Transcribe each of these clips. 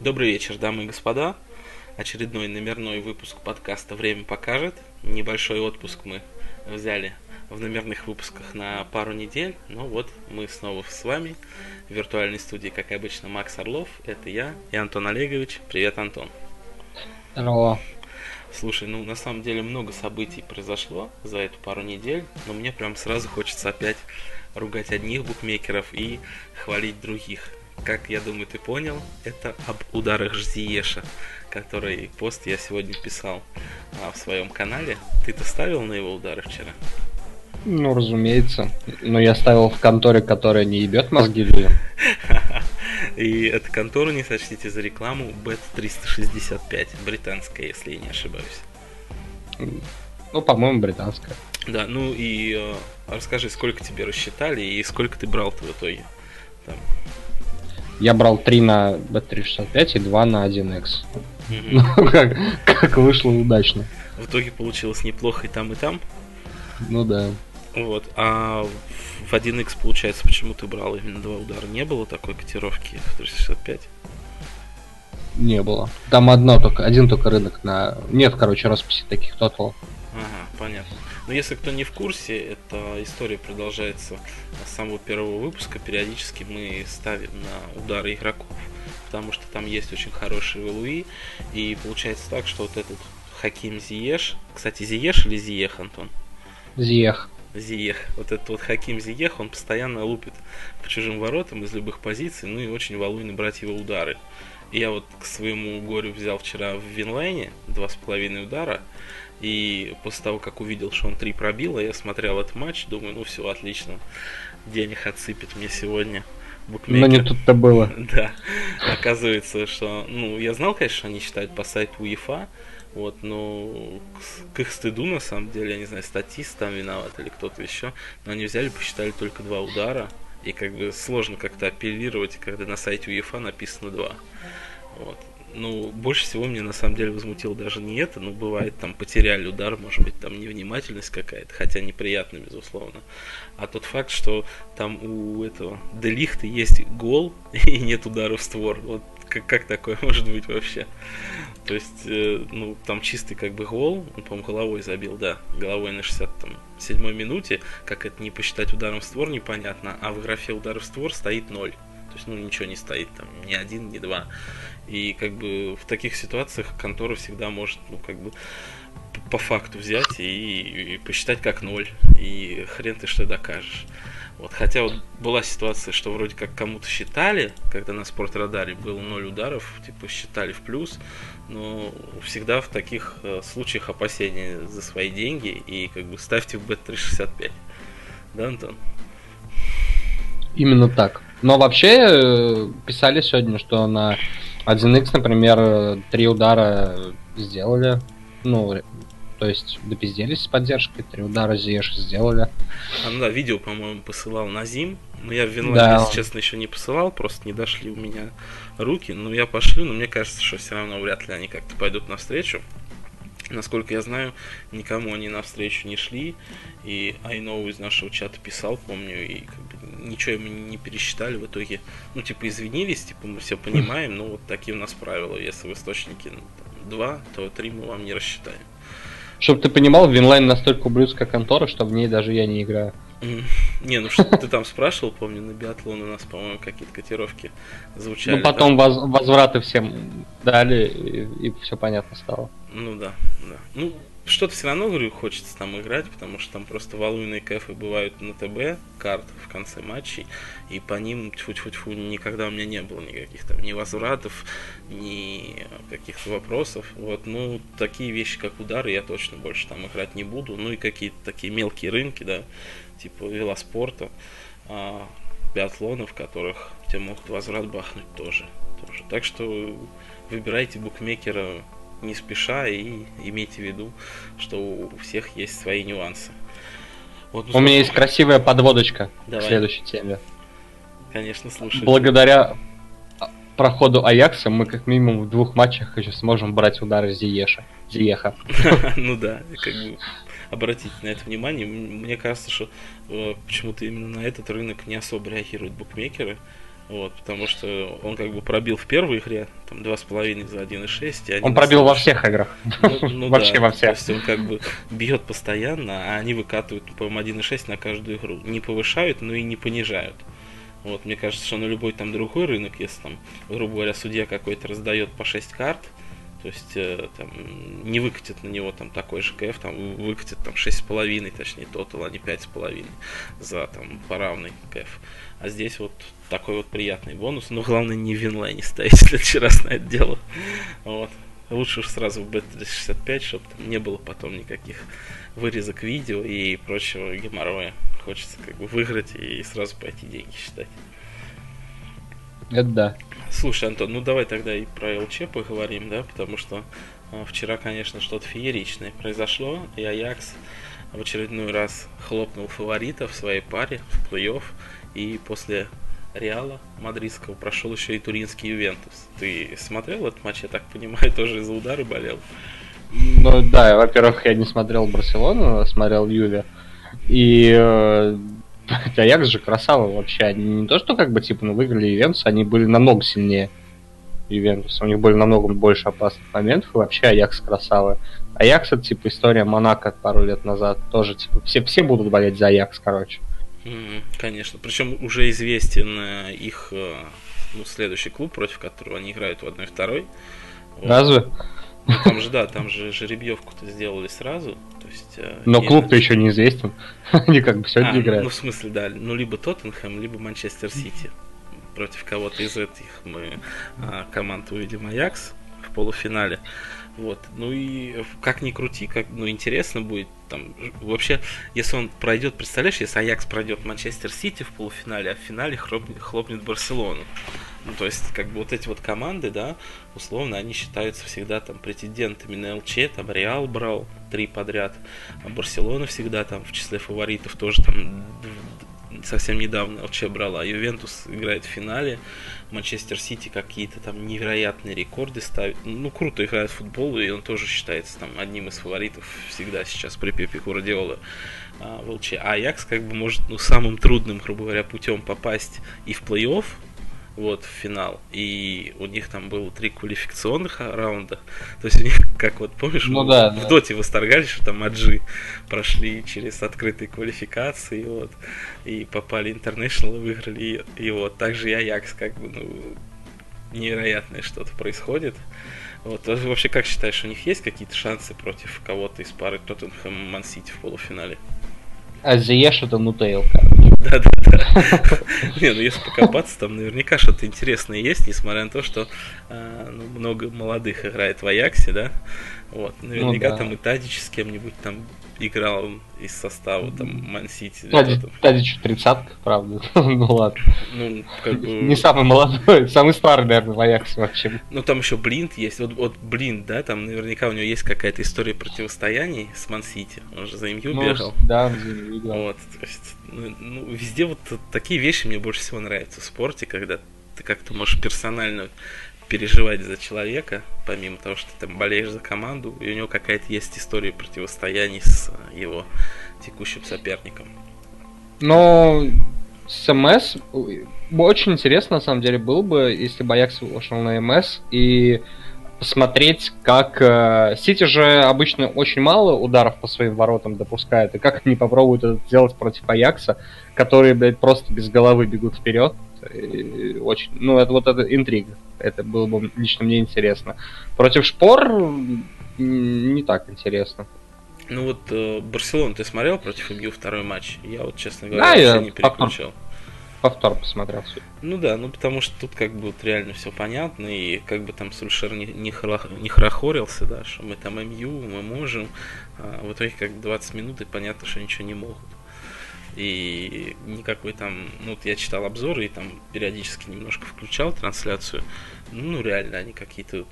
Добрый вечер, дамы и господа. Очередной номерной выпуск подкаста «Время покажет». Небольшой отпуск мы взяли в номерных выпусках на пару недель. Но вот мы снова с вами в виртуальной студии, как обычно, Макс Орлов. Это я и Антон Олегович. Привет, Антон. Здорово. Слушай, ну на самом деле много событий произошло за эту пару недель, но мне прям сразу хочется опять ругать одних букмекеров и хвалить других. Как я думаю, ты понял, это об ударах Жзиеша, который пост я сегодня писал а, в своем канале. Ты-то ставил на его удары вчера? Ну, разумеется. Но я ставил в конторе, которая не ебет мозги людям. И эту контору не сочтите за рекламу Bet365, британская, если я не ошибаюсь. Ну, по-моему, британская. Да, ну и э, расскажи, сколько тебе рассчитали и сколько ты брал-то в итоге? Там. Я брал 3 на Bet365 и 2 на 1x. Угу. Ну, как, как вышло удачно. В итоге получилось неплохо и там, и там? Ну да. Вот. А в 1x, получается, почему ты брал именно два удара? Не было такой котировки в 365? Не было. Там одно только, один только рынок на... Нет, короче, расписи таких тотал. Ага, понятно. Но если кто не в курсе, эта история продолжается с самого первого выпуска. Периодически мы ставим на удары игроков, потому что там есть очень хорошие валуи. И получается так, что вот этот Хаким Зиеш... Кстати, Зиеш или Зиех, Антон? Зиех. Зиех. Вот этот вот Хаким Зиех, он постоянно лупит по чужим воротам из любых позиций, ну и очень валуйно брать его удары. И я вот к своему горю взял вчера в Винлайне два с половиной удара, и после того, как увидел, что он три пробил, я смотрел этот матч, думаю, ну все, отлично, денег отсыпет мне сегодня. Букмекер. Но не тут-то было. Да. Оказывается, что, ну, я знал, конечно, что они считают по сайту УЕФА, вот, но к их стыду, на самом деле, я не знаю, статист там виноват или кто-то еще, но они взяли, посчитали только два удара, и как бы сложно как-то апеллировать, когда на сайте УЕФА написано два. Вот. Ну, больше всего мне на самом деле возмутило даже не это, ну, бывает, там, потеряли удар, может быть, там невнимательность какая-то, хотя неприятно, безусловно. А тот факт, что там у этого Делихта есть гол и нет удара в створ, вот как, как такое может быть вообще? То есть, э, ну, там чистый как бы гол, он, по-моему, головой забил, да, головой на 67 минуте, как это не посчитать ударом в створ, непонятно, а в графе удар в створ стоит 0. То есть, ну, ничего не стоит, там, ни один, ни два. И как бы в таких ситуациях контора всегда может, ну, как бы по факту взять и, и посчитать как ноль. И хрен ты что докажешь. Вот, хотя вот была ситуация, что вроде как кому-то считали, когда на спортрадаре было ноль ударов, типа считали в плюс, но всегда в таких э, случаях опасения за свои деньги и как бы ставьте в Bet365. Да, Антон? Именно так. Но вообще э, писали сегодня, что на 1x, например, три удара сделали. Ну, то есть допизделись с поддержкой, три удара Зиеш сделали. А, ну да, видео, по-моему, посылал на Зим. Но я в Винланде, да. если честно, еще не посылал, просто не дошли у меня руки. Но я пошлю, но мне кажется, что все равно вряд ли они как-то пойдут навстречу. Насколько я знаю, никому они навстречу не шли. И Айноу из нашего чата писал, помню, и как бы ничего ему не пересчитали в итоге. Ну, типа, извинились, типа, мы все понимаем, но вот такие у нас правила. Если в источнике ну, там, 2, то 3 мы вам не рассчитаем. Чтобы ты понимал, Winline настолько ублюдская контора, что в ней даже я не играю. Не, ну что ты там спрашивал, помню, на биатлон у нас, по-моему, какие-то котировки звучали. Ну потом воз, возвраты всем дали, и, и все понятно стало. Ну да, да. Ну, что-то все равно, говорю, хочется там играть, потому что там просто валуйные кэфы бывают на ТБ, карт в конце матчей, и по ним, тьфу-тьфу-тьфу, никогда у меня не было никаких там ни возвратов, ни каких-то вопросов. Вот, ну, такие вещи, как удары, я точно больше там играть не буду. Ну и какие-то такие мелкие рынки, да, типа велоспорта, а, в которых тебе могут возврат бахнуть тоже. тоже. Так что выбирайте букмекера не спеша и имейте в виду, что у всех есть свои нюансы. Вот, ну, у меня есть красивая подводочка Давай. к следующей теме. Конечно, слушай. Благодаря проходу Аякса мы как минимум в двух матчах еще сможем брать удары Зиеша. Зиеха. Ну да, как бы обратите на это внимание. Мне кажется, что э, почему-то именно на этот рынок не особо реагируют букмекеры. Вот, потому что он как бы пробил в первой игре, там, 2,5 за 1,6. Он пробил во всех играх. Ну, ну, Вообще да. во всех. То есть он как бы бьет постоянно, а они выкатывают, по-моему, 1,6 на каждую игру. Не повышают, но и не понижают. Вот, мне кажется, что на любой там другой рынок, если там, грубо говоря, судья какой-то раздает по 6 карт, то есть э, там, не выкатит на него там такой же КФ, там выкатит там 6,5, точнее тотал, а не 5,5 за там по равной КФ. А здесь вот такой вот приятный бонус. Но главное не в не ставить в следующий раз на это дело. Вот. Лучше уж сразу в B365, чтобы там не было потом никаких вырезок видео и прочего геморроя. Хочется как бы выиграть и сразу пойти деньги считать. Это да. Слушай, Антон, ну давай тогда и про ЛЧ поговорим, да, потому что а, вчера, конечно, что-то фееричное произошло, и Аякс в очередной раз хлопнул фаворита в своей паре в плей-офф, и после Реала мадридского прошел еще и туринский Ювентус. Ты смотрел этот матч, я так понимаю, тоже из-за удара болел? Ну да, во-первых, я не смотрел Барселону, а смотрел Юве. И э, Аякс же красава вообще. Они не то, что как бы типа ну, выиграли Ювентус, они были намного сильнее Ювентуса. У них были намного больше опасных моментов, и вообще Аякс красава. Аякс это типа история Монако пару лет назад. Тоже типа все, все будут болеть за Аякс, короче. Конечно. Причем уже известен э, их э, ну, следующий клуб, против которого они играют в одной и второй. Вот. Разве? Ну, там же, да, там же жеребьевку-то сделали сразу. То есть, э, Но клуб-то еще неизвестен. они как бы сегодня а, играют. Ну, в смысле, да. Ну, либо Тоттенхэм, либо Манчестер Сити. Против кого-то из этих мы а, команд увидим Аякс в полуфинале. Вот. Ну и как ни крути, как, ну, интересно будет. Там, вообще, если он пройдет, представляешь, если Аякс пройдет Манчестер Сити в полуфинале, а в финале хлопнет, хлопнет Барселону. Ну, то есть, как бы вот эти вот команды, да, условно, они считаются всегда там претендентами на ЛЧ, там Реал брал три подряд, а Барселона всегда там в числе фаворитов тоже там совсем недавно ЛЧ брала, Ювентус играет в финале, Манчестер Сити какие-то там невероятные рекорды ставит. Ну, круто играет в футбол, и он тоже считается там одним из фаворитов всегда сейчас при Пепе Гвардиола в ЛЧ. А Аякс как бы может ну, самым трудным, грубо говоря, путем попасть и в плей-офф, вот, в финал. И у них там было три квалификационных раунда. То есть у них, как вот помнишь, ну, в, да, в да. Доте восторгались, что там Аджи прошли через открытые квалификации, вот, и попали International, выиграли, и, и вот, также и Аякс, как бы, ну, невероятное что-то происходит. Вот, а вообще, как считаешь, у них есть какие-то шансы против кого-то из пары Тоттенхэм Ман-Сити в полуфинале? А Зиеш это Нутейл, короче. Да-да-да. Не, ну если покопаться, там наверняка что-то интересное есть, несмотря на то, что а, ну, много молодых играет в Аяксе, да. Вот. Наверняка ну, там и Тадич с кем-нибудь там играл из состава там Ман-Сити. Тадич тридцатка, правда. ну ладно. Ну, как бы... Не самый молодой, самый старый, наверное, в Аяксе вообще. Ну там еще Блинд есть. Вот, вот Блинд, да, там наверняка у него есть какая-то история противостояний с Ман-Сити. Он же за МЮ ну, бегал. Да, за МЮ, да. Вот, то есть, ну, ну, везде вот такие вещи мне больше всего нравятся в спорте, когда ты как-то можешь персонально переживать за человека, помимо того, что ты болеешь за команду, и у него какая-то есть история противостояний с его текущим соперником. Но с МС очень интересно, на самом деле, было бы, если бы Аякс вышел на МС и посмотреть, как э, Сити же обычно очень мало ударов по своим воротам допускает, и как они попробуют это сделать против Аякса, которые, блядь, просто без головы бегут вперед. И очень, ну, это вот это интрига. Это было бы лично мне интересно. Против Шпор не так интересно. Ну вот э, Барселон ты смотрел против МЮ второй матч? Я вот, честно говоря, да, я не переключал. Повтор посмотрел все. Ну да, ну потому что тут как бы вот реально все понятно, и как бы там Сульшер не, не, хра, не хорохорился, да, что мы там МЮ, мы можем, а в итоге как 20 минут и понятно, что ничего не могут. И никакой там, ну вот я читал обзоры и там периодически немножко включал трансляцию. Ну, реально, они какие-то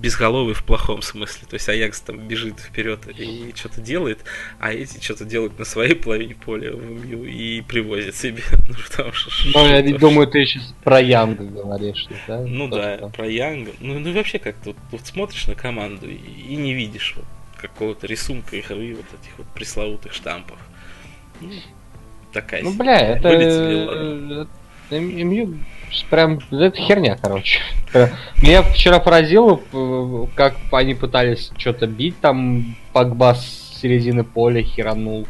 безголовый в плохом смысле. То есть Аякс там бежит вперед и что-то делает, а эти что-то делают на своей половине поля в МЮ и привозят себе. Ну, потому что, ну я ведь думаю, ты сейчас про Янга говоришь, да? Ну То, да, что... про Янга. Ну, ну вообще как-то вот, вот смотришь на команду и, и не видишь вот какого-то рисунка игры, вот этих вот пресловутых штампов. Ну, такая Ну, бля, это... МЮ Прям, это херня, короче. Меня вчера поразило, э, как они пытались что-то бить, там Погба с середины поля херанул.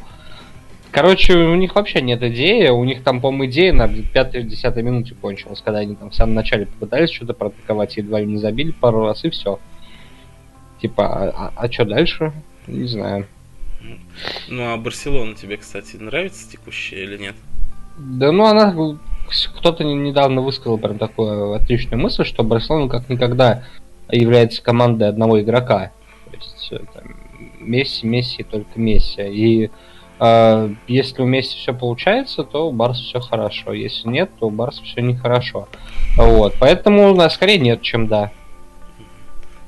Короче, у них вообще нет идеи, у них там, по-моему, идея на 5-10 минуте кончилась, когда они там в самом начале попытались что-то протаковать, едва ли не забили пару раз, и все. Типа, а, а, а что дальше? Не знаю. Ну, а Барселона тебе, кстати, нравится текущая или нет? Да ну она кто-то недавно высказал прям такую отличную мысль, что Барселона как никогда является командой одного игрока. То есть э, там, Месси, Месси, только Месси. И э, если у Месси все получается, то у Барса все хорошо. Если нет, то у Барса все нехорошо. Вот. Поэтому скорее нет, чем да.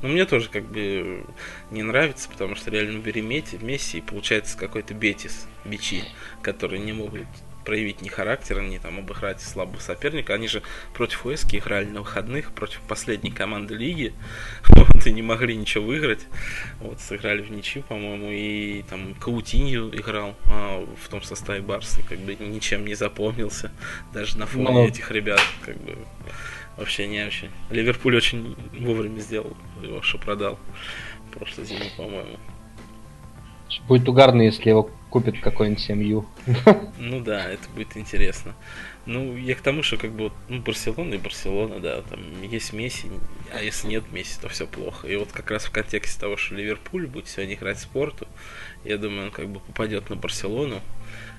Ну, мне тоже как бы не нравится, потому что реально бери Месси, и получается какой-то Бетис, бичи, которые не могут проявить ни характера, ни там обыграть слабого соперника. Они же против УСК играли на выходных, против последней команды лиги. Вот, и не могли ничего выиграть. Вот, сыграли в ничью, по-моему, и там Каутинью играл а, в том составе Барса, как бы ничем не запомнился. Даже на фоне Но... этих ребят, как бы вообще не очень. Ливерпуль очень вовремя сделал его, что продал. Прошлой зимой, по-моему. Будет угарно, если его купит какой-нибудь семью. Ну да, это будет интересно. Ну, я к тому, что как бы вот, ну, Барселона и Барселона, да, там есть Месси, а если нет Месси, то все плохо. И вот как раз в контексте того, что Ливерпуль будет сегодня играть в спорту, я думаю, он как бы попадет на Барселону.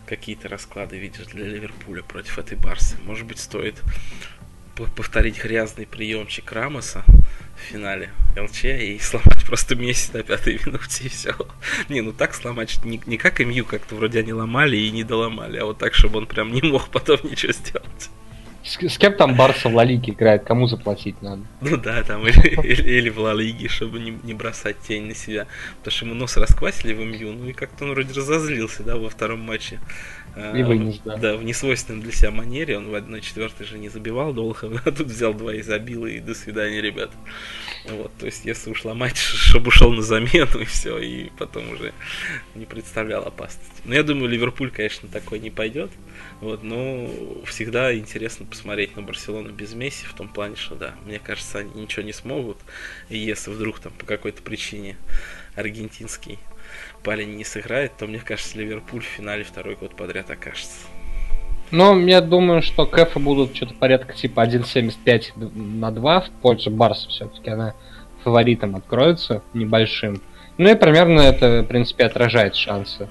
Какие-то расклады видишь для Ливерпуля против этой Барсы. Может быть, стоит повторить грязный приемчик Рамоса в финале ЛЧ и сломать просто Месси на пятой минуте и все. Не, ну так сломать, не, не как МЮ как-то вроде они ломали и не доломали, а вот так, чтобы он прям не мог потом ничего сделать. С, с кем там Барса в Ла Лиге играет? Кому заплатить надо? Ну да, там или, или, или в Ла Лиге, чтобы не, не бросать тень на себя. Потому что ему нос расквасили в МЮ, ну и как-то он вроде разозлился, да, во втором матче. И вынес, да. Да, в несвойственном для себя манере. Он в одной четвертой же не забивал долго, а тут взял два и забил, и до свидания, ребят. Вот, то есть, если ушла матч, чтобы ушел на замену, и все, и потом уже не представлял опасности. Но я думаю, Ливерпуль, конечно, такой не пойдет. Вот, но всегда интересно посмотреть на Барселону без Месси, в том плане, что да, мне кажется, они ничего не смогут. Если вдруг там по какой-то причине аргентинский парень не сыграет, то мне кажется, Ливерпуль в финале второй год подряд окажется. Ну, я думаю, что кэфы будут что-то порядка типа 1.75 на 2 в пользу Барса все-таки. Она фаворитом откроется небольшим. Ну и примерно это, в принципе, отражает шансы.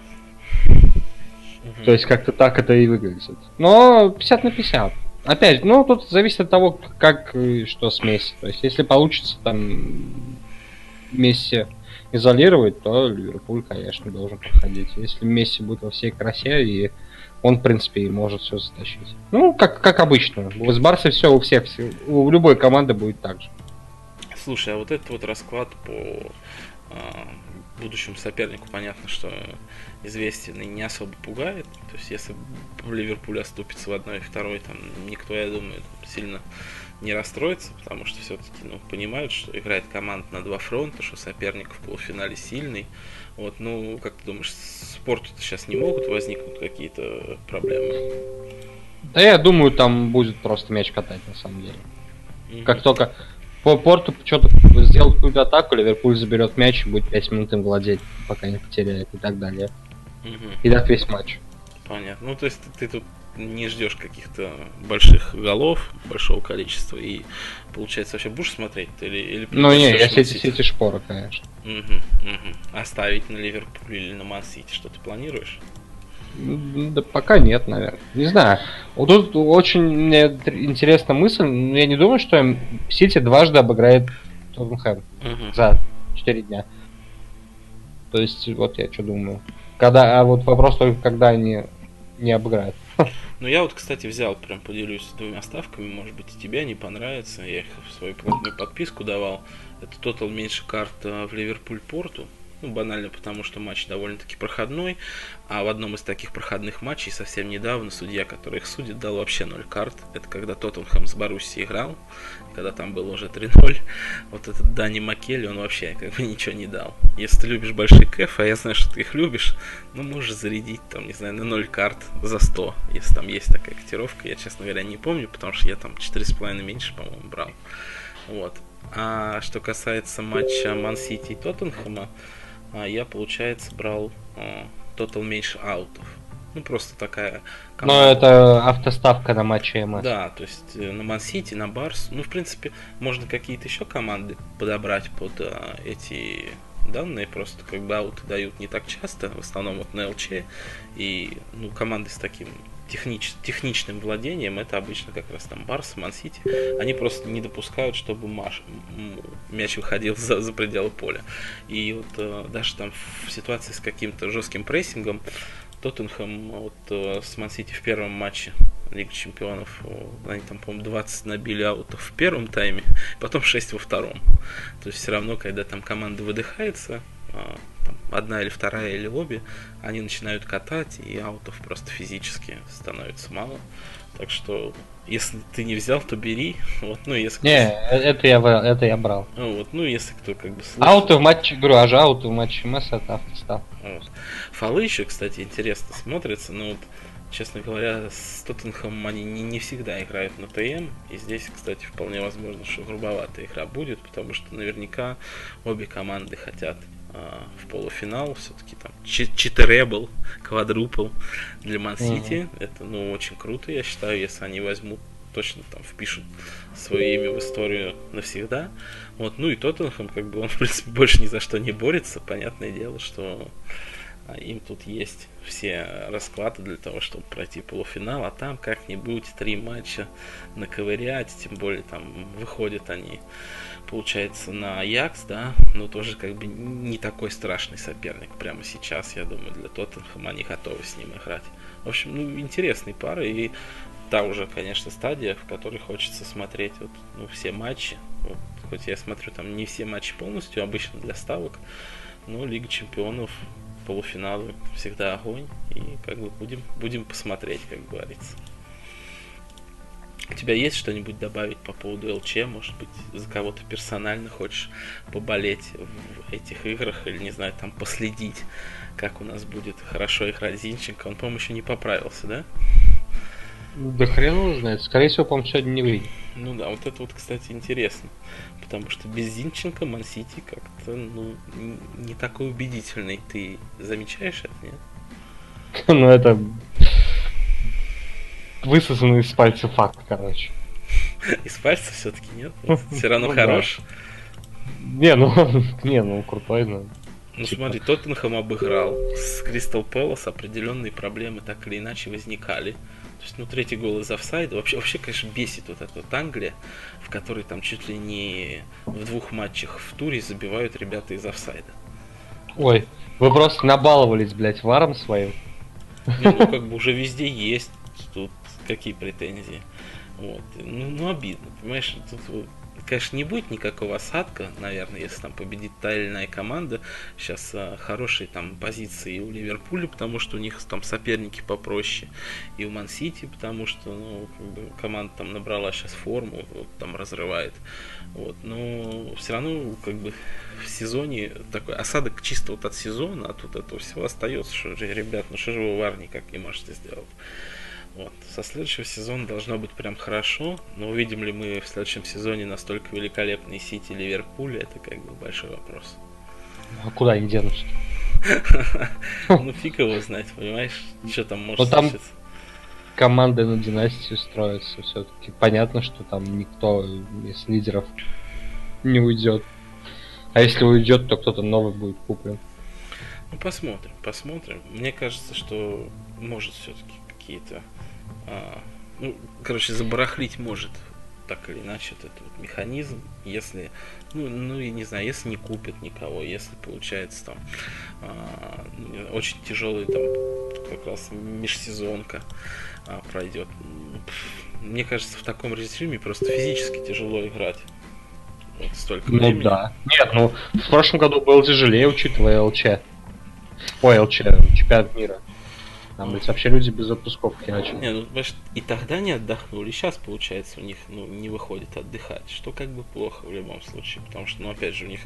То есть как-то так это и выглядит. Но 50 на 50. Опять, ну тут зависит от того, как и что с Месси. То есть если получится там Месси изолировать, то Ливерпуль, конечно, должен проходить. Если Месси будет во всей красе, и он, в принципе, и может все затащить. Ну, как, как обычно. С Барсой все у всех, у любой команды будет так же. Слушай, а вот этот вот расклад по а, будущему сопернику, понятно, что известен и не особо пугает. То есть, если Ливерпуль оступится в одной и второй, там никто, я думаю, сильно не расстроиться, потому что все-таки ну, понимают, что играет команда на два фронта, что соперник в полуфинале сильный. Вот, ну, как ты думаешь, спорту сейчас не могут возникнуть какие-то проблемы? Да я думаю, там будет просто мяч катать на самом деле. Mm-hmm. Как только по порту что-то сделал какую-то атаку, Ливерпуль заберет мяч и будет 5 минут им владеть, пока не потеряет и так далее. Mm-hmm. И так весь матч. Понятно. Ну, то есть ты, ты тут не ждешь каких-то больших голов, большого количества, и получается вообще будешь смотреть или, или Ну не, я сети, сети шпоры, конечно. Угу, угу. Оставить на Ливерпуль или на Ман-Сити, что ты планируешь? Да пока нет, наверное. Не знаю. Вот тут очень мне интересная мысль. Я не думаю, что Сити дважды обыграет Тоттенхэм угу. за 4 дня. То есть, вот я что думаю. Когда, а вот вопрос только, когда они не обыграют. Ну, я вот, кстати, взял, прям поделюсь двумя ставками, может быть, и тебе не понравится. Я их в свою подписку давал. Это тотал меньше карт в Ливерпуль Порту. Ну, банально потому, что матч довольно-таки проходной. А в одном из таких проходных матчей совсем недавно судья, который их судит, дал вообще 0 карт. Это когда Тоттенхэм с Боруссией играл, когда там было уже 3-0. Вот этот Дани Макелли, он вообще как бы ничего не дал. Если ты любишь большие кэф, а я знаю, что ты их любишь, ну, можешь зарядить там, не знаю, на 0 карт за 100, если там есть такая котировка. Я, честно говоря, не помню, потому что я там 4,5 меньше, по-моему, брал. Вот. А что касается матча Ман-Сити и Тоттенхэма, я, получается, брал а, тотал меньше аутов. Ну, просто такая команда. Но это автоставка на матче МС. Да, то есть э, на Ман-Сити, на Барс. Ну, в принципе, можно какие-то еще команды подобрать под а, эти данные, просто как бы ауты дают не так часто, в основном вот на ЛЧ, и ну, команды с таким технич, техничным владением, это обычно как раз там Барс, Ман-Сити, они просто не допускают, чтобы маш, мяч выходил за, за пределы поля. И вот э, даже там в ситуации с каким-то жестким прессингом, Тоттенхэм вот, э, с Ман-Сити в первом матче Лиги Чемпионов, они там, по-моему, 20 набили аутов в первом тайме, потом 6 во втором. То есть все равно, когда там команда выдыхается, а, там, одна или вторая или обе, они начинают катать, и аутов просто физически становится мало. Так что, если ты не взял, то бери. Вот, ну, если не, кто... это я, это я брал. Ну, вот, ну, если кто как бы слышит... Ауты в матче, говорю, а же ауты в матче МС это автостав. Вот. Фолы еще, кстати, интересно смотрятся, но вот честно говоря, с Тоттенхэмом они не, не всегда играют на ТМ. И здесь, кстати, вполне возможно, что грубоватая игра будет, потому что наверняка обе команды хотят в полуфинал. Все-таки там читеребл, квадрупл для Ман-Сити. Mm-hmm. Это, ну, очень круто, я считаю, если они возьмут точно там впишут свое имя в историю навсегда. Вот, ну и Тоттенхэм, как бы он, в принципе, больше ни за что не борется. Понятное дело, что а, им тут есть все расклады для того, чтобы пройти полуфинал, а там как-нибудь три матча наковырять, тем более там выходят они получается, на Аякс, да, но тоже как бы не такой страшный соперник прямо сейчас, я думаю, для Тоттенхэма они готовы с ним играть. В общем, ну, интересные пары, и та уже, конечно, стадия, в которой хочется смотреть вот, ну, все матчи. Вот, хоть я смотрю там не все матчи полностью, обычно для ставок, но Лига Чемпионов, полуфиналы всегда огонь, и как бы будем, будем посмотреть, как говорится. У тебя есть что-нибудь добавить по поводу ЛЧ? Может быть, за кого-то персонально хочешь поболеть в этих играх или, не знаю, там последить, как у нас будет хорошо играть Зинченко? Он, по-моему, еще не поправился, да? Да хрен его знает. Скорее всего, по-моему, сегодня не выйдет. Ну да, вот это вот, кстати, интересно. Потому что без Зинченко Мансити как-то, ну, не такой убедительный. Ты замечаешь это, нет? Ну, это высосанный из пальца факт, короче. Из пальца все-таки нет? Все равно ну хорош. Не, ну не, ну крутой, но. Ну типа. смотри, Тоттенхэм обыграл. С Кристал Пэлас определенные проблемы так или иначе возникали. То есть, ну, третий гол из офсайда. Вообще, вообще, конечно, бесит вот эта вот Англия, в которой там чуть ли не в двух матчах в туре забивают ребята из офсайда. Ой, вы просто набаловались, блядь, варом своим. Не, ну, как бы уже везде есть. Тут какие претензии. Вот. Ну, ну обидно, понимаешь, тут конечно, не будет никакого осадка, наверное, если там победит та или иная команда. Сейчас а, хорошие там позиции у Ливерпуля, потому что у них там соперники попроще, и у Ман-Сити, потому что ну, как бы команда там набрала сейчас форму, вот, там разрывает. Вот, но все равно как бы в сезоне такой осадок чисто вот от сезона, от вот этого всего остается, что ребят, ну что же вы вар никак не можете сделать. Вот. Со следующего сезона должно быть прям хорошо, но увидим ли мы в следующем сезоне настолько великолепный Сити Ливерпуль, это как бы большой вопрос. А куда они денутся? Ну фиг его знать, понимаешь? Что там может там команды на династию строятся все-таки. Понятно, что там никто из лидеров не уйдет. А если уйдет, то кто-то новый будет куплен. Ну посмотрим, посмотрим. Мне кажется, что может все-таки какие-то а, ну, короче, забарахлить может так или иначе вот этот вот механизм, если, ну, ну, я не знаю, если не купят никого, если получается там ну, очень тяжелый там как раз межсезонка а, пройдет. Мне кажется, в таком режиме просто физически тяжело играть. столько Ну времени. да. Нет, ну в прошлом году было тяжелее, учитывая ЛЧ. Ой, ЛЧ, чемпионат мира. Там ведь вообще люди без отпусков херачили. Не, ну, понимаешь, и тогда не отдохнули, сейчас, получается, у них, ну, не выходит отдыхать, что как бы плохо в любом случае, потому что, ну, опять же, у них,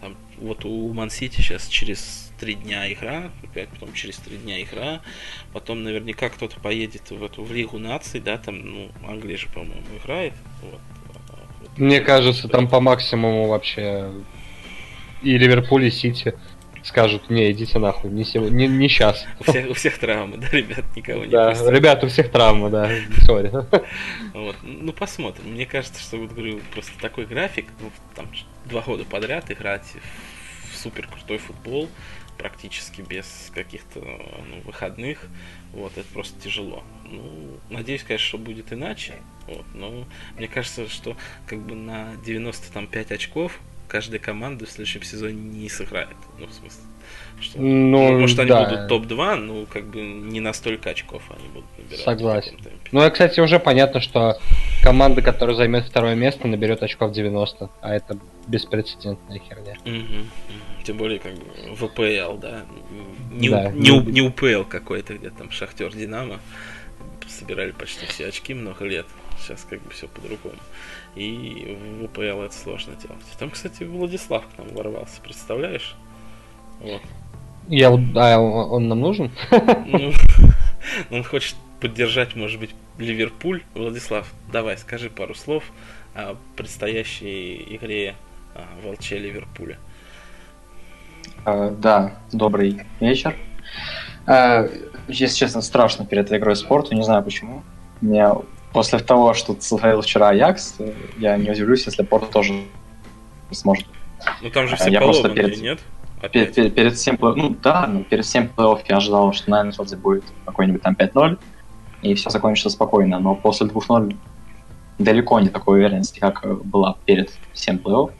там, вот у Ман-Сити сейчас через три дня игра, опять потом через три дня игра, потом наверняка кто-то поедет в эту, в Лигу наций, да, там, ну, Англия же, по-моему, играет, вот. а, вот. Мне кажется, там по максимуму вообще и Ливерпуль, и Сити скажут, не, идите нахуй, не, сего- не, не сейчас. У всех, у всех травмы, да, ребят, никого не Да, пустят. ребят, у всех травма, да, сори. Вот. Ну, посмотрим. Мне кажется, что, вот говорю, просто такой график, ну, там, два года подряд играть в супер крутой футбол, практически без каких-то ну, выходных, вот, это просто тяжело. Ну, надеюсь, конечно, что будет иначе, вот, но мне кажется, что как бы на 95 очков каждая команда в следующем сезоне не сыграет. Ну, в смысле, что... Ну, может, они да. будут топ-2, ну, как бы не на столько очков они будут набирать. Согласен. Ну, и, кстати, уже понятно, что команда, которая займет второе место, наберет очков 90, а это беспрецедентная херня. Мгм. Тем более, как бы в АПЛ, да. Не, Да. у- не, у- не УПЛ какой-то, где там Шахтер Динамо собирали почти все очки много лет. Сейчас как бы все по-другому. И в УПЛ это сложно делать. Там, кстати, Владислав к нам ворвался, представляешь? Вот. Я, а он нам нужен? Ну, он хочет поддержать, может быть, Ливерпуль. Владислав, давай, скажи пару слов о предстоящей игре а, в ЛЧ Ливерпуля. Э, Да, добрый вечер. Э, Если честно, страшно перед этой игрой спорту, не знаю почему. Мне после того, что сотворил вчера Аякс, я не удивлюсь, если Порту тоже сможет. Ну там же А, все я просто перед- нет? Перед, Опять. перед, перед всем, плей- ну да, ну, перед всем плей-офф я ожидал, что на Энфилде будет какой-нибудь там 5-0, и все закончится спокойно, но после 2-0 далеко не такой уверенности, как была перед всем плей-офф.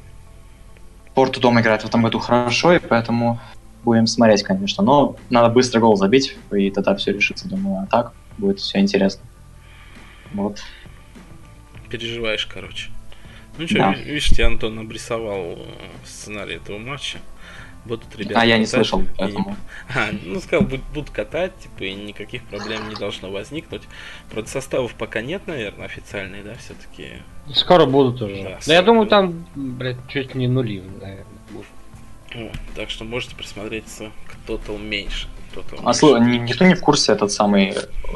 Порту дома играет в этом году хорошо, и поэтому будем смотреть, конечно. Но надо быстро гол забить, и тогда все решится, думаю. А так будет все интересно. Вот. Переживаешь, короче. Ну что, Да. видишь, тебе Антон обрисовал э, сценарий этого матча. Будут ребята. а я не слышал, и поэтому... А, ну сказал, будут, будут катать, типа, и никаких проблем не должно возникнуть. Правда, составов пока нет, наверное, официальной, да, все-таки. Скоро будут уже. Да, Да, я думаю, там, блядь, чуть ли не нули, наверное. будут. Так что можете присмотреться к Total меньше. Total А слушай, ни- никто не в курсе, этот самый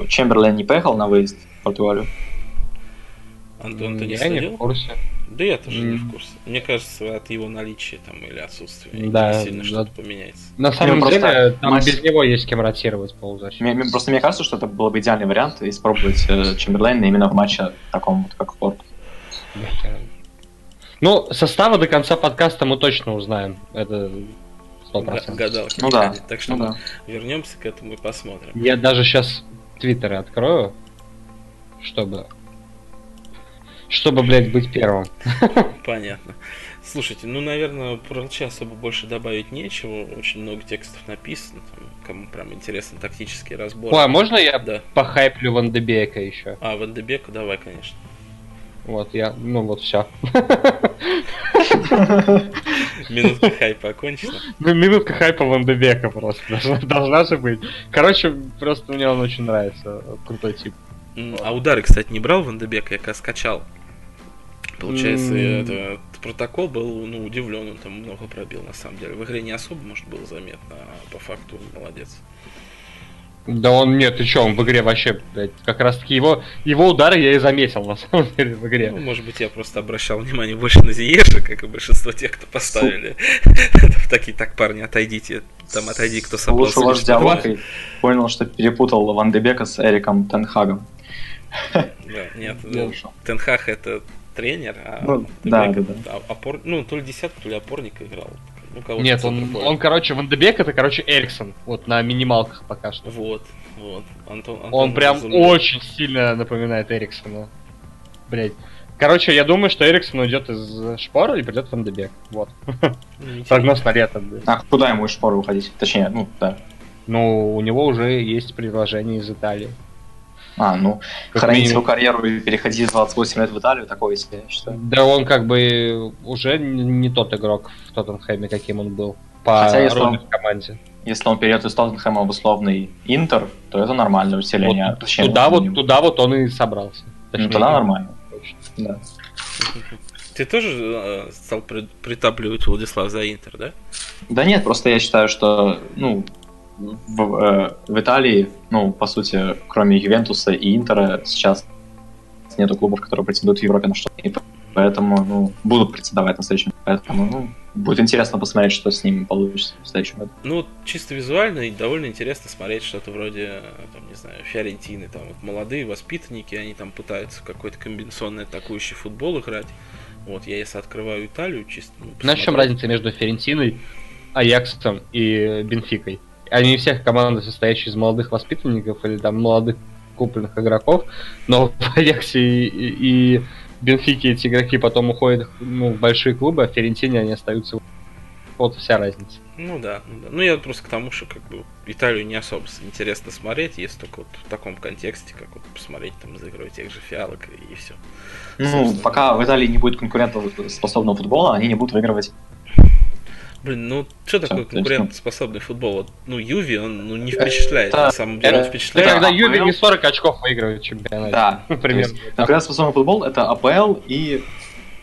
Чемберлен не поехал на выезд в Португалию? Антон, ты не я не следил? в курсе. Да я тоже не в курсе. Мне кажется, от его наличия там или отсутствия Да, не сильно да. что-то поменяется. На самом просто деле, там матч- без него есть кем ротировать полузащиту. Мне- мне- просто мне кажется, что это был бы идеальный вариант испробовать э, Чемберлейна именно в матче таком, вот, как Порт. Ну, составы до конца подкаста мы точно узнаем. Это сто Га- процентов. Гадалки Ну да. Так что ну мы да. вернемся к этому и посмотрим. Я даже сейчас твиттеры открою, чтобы... Чтобы, блядь, быть первым. Понятно. Слушайте, ну, наверное, про ЛЧ особо больше добавить нечего. Очень много текстов написано. Там, кому прям интересны тактические разборы. Ой, а можно я Да. похайплю Ван де Бека еще? А, Ван де Бека, давай, конечно. Вот, я, ну вот все. Минутка хайпа окончена. Ну, минутка хайпа Ван де Бека просто должна, должна же быть. Короче, просто мне он очень нравится. Крутой тип. А удары, кстати, не брал Ван де Бека, я как скачал. Получается, этот протокол был, ну, удивлен, он там много пробил, на самом деле. В игре не особо, может, было заметно, а по факту молодец. Да он нет, ты чё, он в игре вообще, блядь, как раз таки его, его удары я и заметил, на самом деле, в игре. Ну, может быть, я просто обращал внимание больше на Зиеша, как и большинство тех, кто поставили. Такие, так, парни, отойдите. Там отойди, кто собрался. Слушал ваш лишь диалог подумать. и понял, что перепутал Ван де Бека с Эриком Тенхагом. Да, нет. Тенхах это тренер, а Ну, да, да, а, опор- ну, то ли десятку, то ли опорника играл. Ну, Нет, в он, поля. он, короче, Ван де Бек это, короче, Эриксон, вот на минималках пока что. Вот, вот. Антон, Антон Он прям изумлен. очень сильно напоминает Эриксона. Блять. Короче, я думаю, что Эриксон уйдет из шпора и придет Ван де Бек. Вот. Прогноз на лето. А куда ему из шпоры уходить? Точнее, ну, да. Ну, у него уже есть предложение из Италии. А, ну, Как хранить минимум. свою карьеру и переходить в 28 лет в Италию, такое себе, я считаю. Да он как бы уже не тот игрок в Тоттенхэме, каким он был. По Хотя если он- в команде. Если он перейдет из Тоттенхэма в условный Интер, то это нормальное усиление. Вот Точнее, туда, ну, вот, туда вот он и собрался. Ну, Точнее, тогда нормально. Да. Ты тоже э, стал при- притапливать Владислав за Интер, да? Да нет, просто я считаю, что, ну, в, э, в Италии, ну, по сути, кроме Ювентуса и Интера, сейчас нету клубов, которые претендуют в Европе на что-то. И поэтому, ну, будут претендовать на следующем. Поэтому, ну, будет интересно посмотреть, что с ними получится в следующем году. Ну, чисто визуально и довольно интересно смотреть что-то вроде, э, там, не знаю, Фиорентины, там, вот молодые воспитанники, они там пытаются в какой-то комбинационный атакующий футбол играть. Вот, я если открываю Италию, чисто... ну, Знаешь, в чем разница между Ферентиной, Аяксом и Бенфикой? Они всех команды, состоящие из молодых воспитанников или там молодых купленных игроков, но в Аяксе и, и- и Бенфике эти игроки потом уходят ну, в большие клубы, а в Ферентине они остаются. Вот вся разница. Ну да, ну да. Ну я просто к тому, что как бы Италию не особо интересно смотреть, если только вот в таком контексте, как вот посмотреть там за игрой тех же фиалок и все. Ну, Собственно. пока в Италии не будет конкурентоспособного футбола, они не будут выигрывать. Блин, ну что такое конкурентоспособный футбол? Вот, ну Юви, он ну, не впечатляет, Это- на самом деле он впечатляет. Это когда? Юве не 40 очков выигрывает в чемпионате. Да. Есть Конкурентоспособный футбол это АПЛ и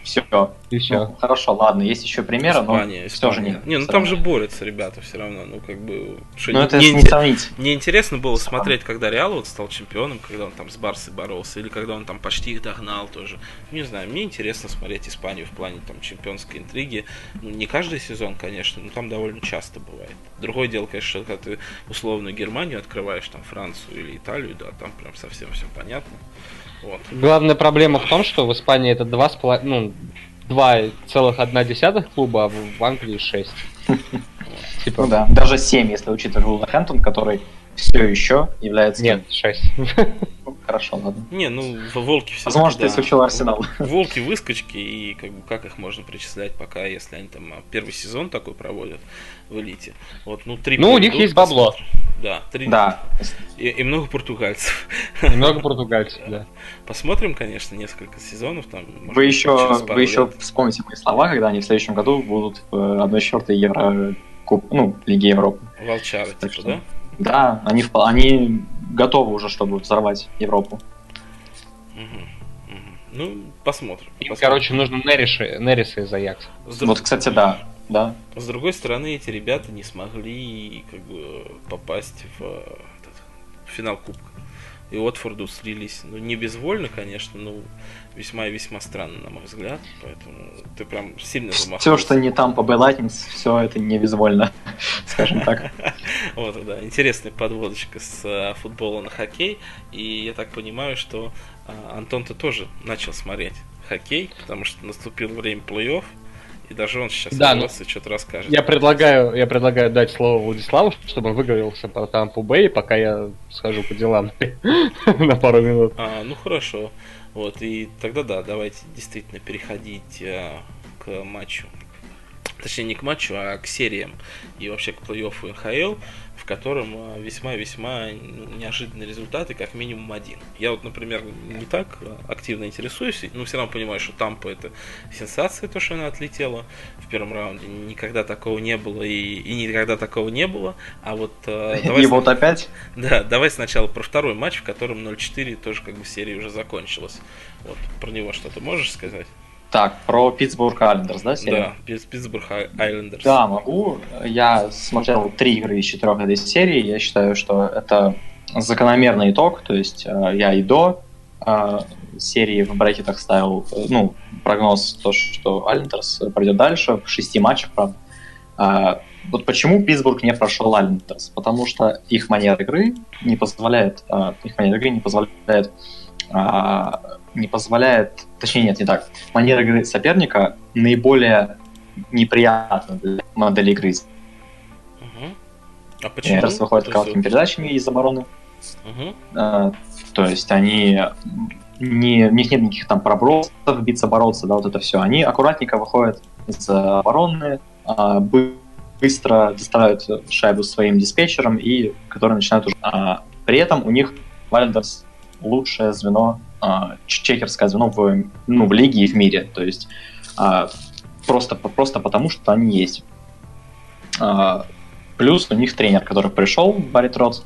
все. И все. Ну, хорошо, ладно, есть еще примеры, но Испания, все же Испания. нет. Не, ну там же борются ребята все равно, ну как бы... что Ну не- это не не сравнить. Мне интересно было Сам. смотреть, когда Реал вот стал чемпионом, когда он там с Барсой боролся, или когда он там почти их догнал тоже. Не знаю, мне интересно смотреть Испанию в плане там чемпионской интриги. Ну, не каждый сезон, конечно, но там довольно часто бывает. Другое дело, конечно, когда ты условную Германию открываешь, там Францию или Италию, да, там прям совсем все понятно. Вот. Главная проблема в том, что в Испании это два с поло- ну, два целых одна десятых клуба, а в Англии шесть. Типа, Ну да, даже 7, если учитывать Вулверхэмптон, который все еще является... Нет, шесть. Хорошо, ладно. Не, ну, в Волки все Возможно, ты исключил Арсенал. Волки выскочки, и как бы как их можно причислять пока, если они там а, первый сезон такой проводят в элите. Вот, ну, три Ну, у них есть бабло. Да, три. Да, И, и много португальцев. Немного португальцев, да. Посмотрим, конечно, несколько сезонов там. может вы еще, вы еще вспомните мои слова, когда они в следующем году будут в 1-4 Евро Куб, ну, Лиги Европы. Волчары, Так типа, что- да? Да, они, впол- они готовы уже, чтобы взорвать Европу. Ну, посмотрим. Им, посмотрим. короче, нужно Нериши, Нериса из Аякса. Друг- Вот, кстати, да, да. с другой стороны, эти ребята не смогли как бы попасть в, э, в финал Кубка. И Уотфорду слились, ну, не безвольно, конечно, но весьма и весьма странно, на мой взгляд. Поэтому ты прям сильно замахнулся. Все, что не там по Lightnings, все это невизвольно, скажем так. Вот, да, интересная подводочка с э, футбола на хоккей. И я так понимаю, что э, Антон-то тоже начал смотреть хоккей, потому что наступило время плей-офф, и даже он сейчас Да, и что-то расскажет. Я предлагаю, я предлагаю дать слово Владиславу, чтобы он выговорился про Тампу Бэй, пока я схожу по делам на пару минут. А, ну хорошо. Вот, и тогда да, давайте действительно переходить э, к матчу. Точнее, не к матчу, а к сериям и вообще к плей-оффу НХЛ, в котором э, весьма-весьма неожиданные результаты, как минимум один. Я вот, например, не так э, активно интересуюсь, но все равно понимаю, что Тампа это сенсация, то, что она отлетела в первом раунде. Никогда такого не было и, и никогда такого не было. А вот э, давай И сна- вот опять, да, давай сначала про второй матч, в котором 0-4 тоже как бы серия уже закончилась. Вот, про него что-то можешь сказать? Так, про Питтсбург Айлендерс, да, серия? Да, Пит- Питтсбург Ай- Айлендерс. Да, могу. Я смотрел три игры из четырех этой серии. Я считаю, что это закономерный итог. То есть э, я и до э, серии в брекетах ставил э, ну, прогноз, то, что Айлендерс пройдет дальше в шести матчах, правда. А, вот почему Питтсбург не прошел Айлендерс? Потому что их манера игры не позволяет, их манера игры не позволяет, не позволяет, точнее нет, не так. Манера игры соперника наиболее неприятна для модели игры. А почему? Айлендерс выходит короткими передачами из обороны. А, То есть они не, у них нет никаких там пробросов, биться, бороться, да, вот это все. Они аккуратненько выходят из обороны, а, бы- быстро доставляют шайбу своим диспетчерам, и которые начинают уже. а, при этом у них Вайлдерс лучшее звено, а, чекерское звено в, ну, в лиге и в мире. То есть а, просто, просто потому, что они есть. А, плюс у них тренер, который пришел, Барри Троц,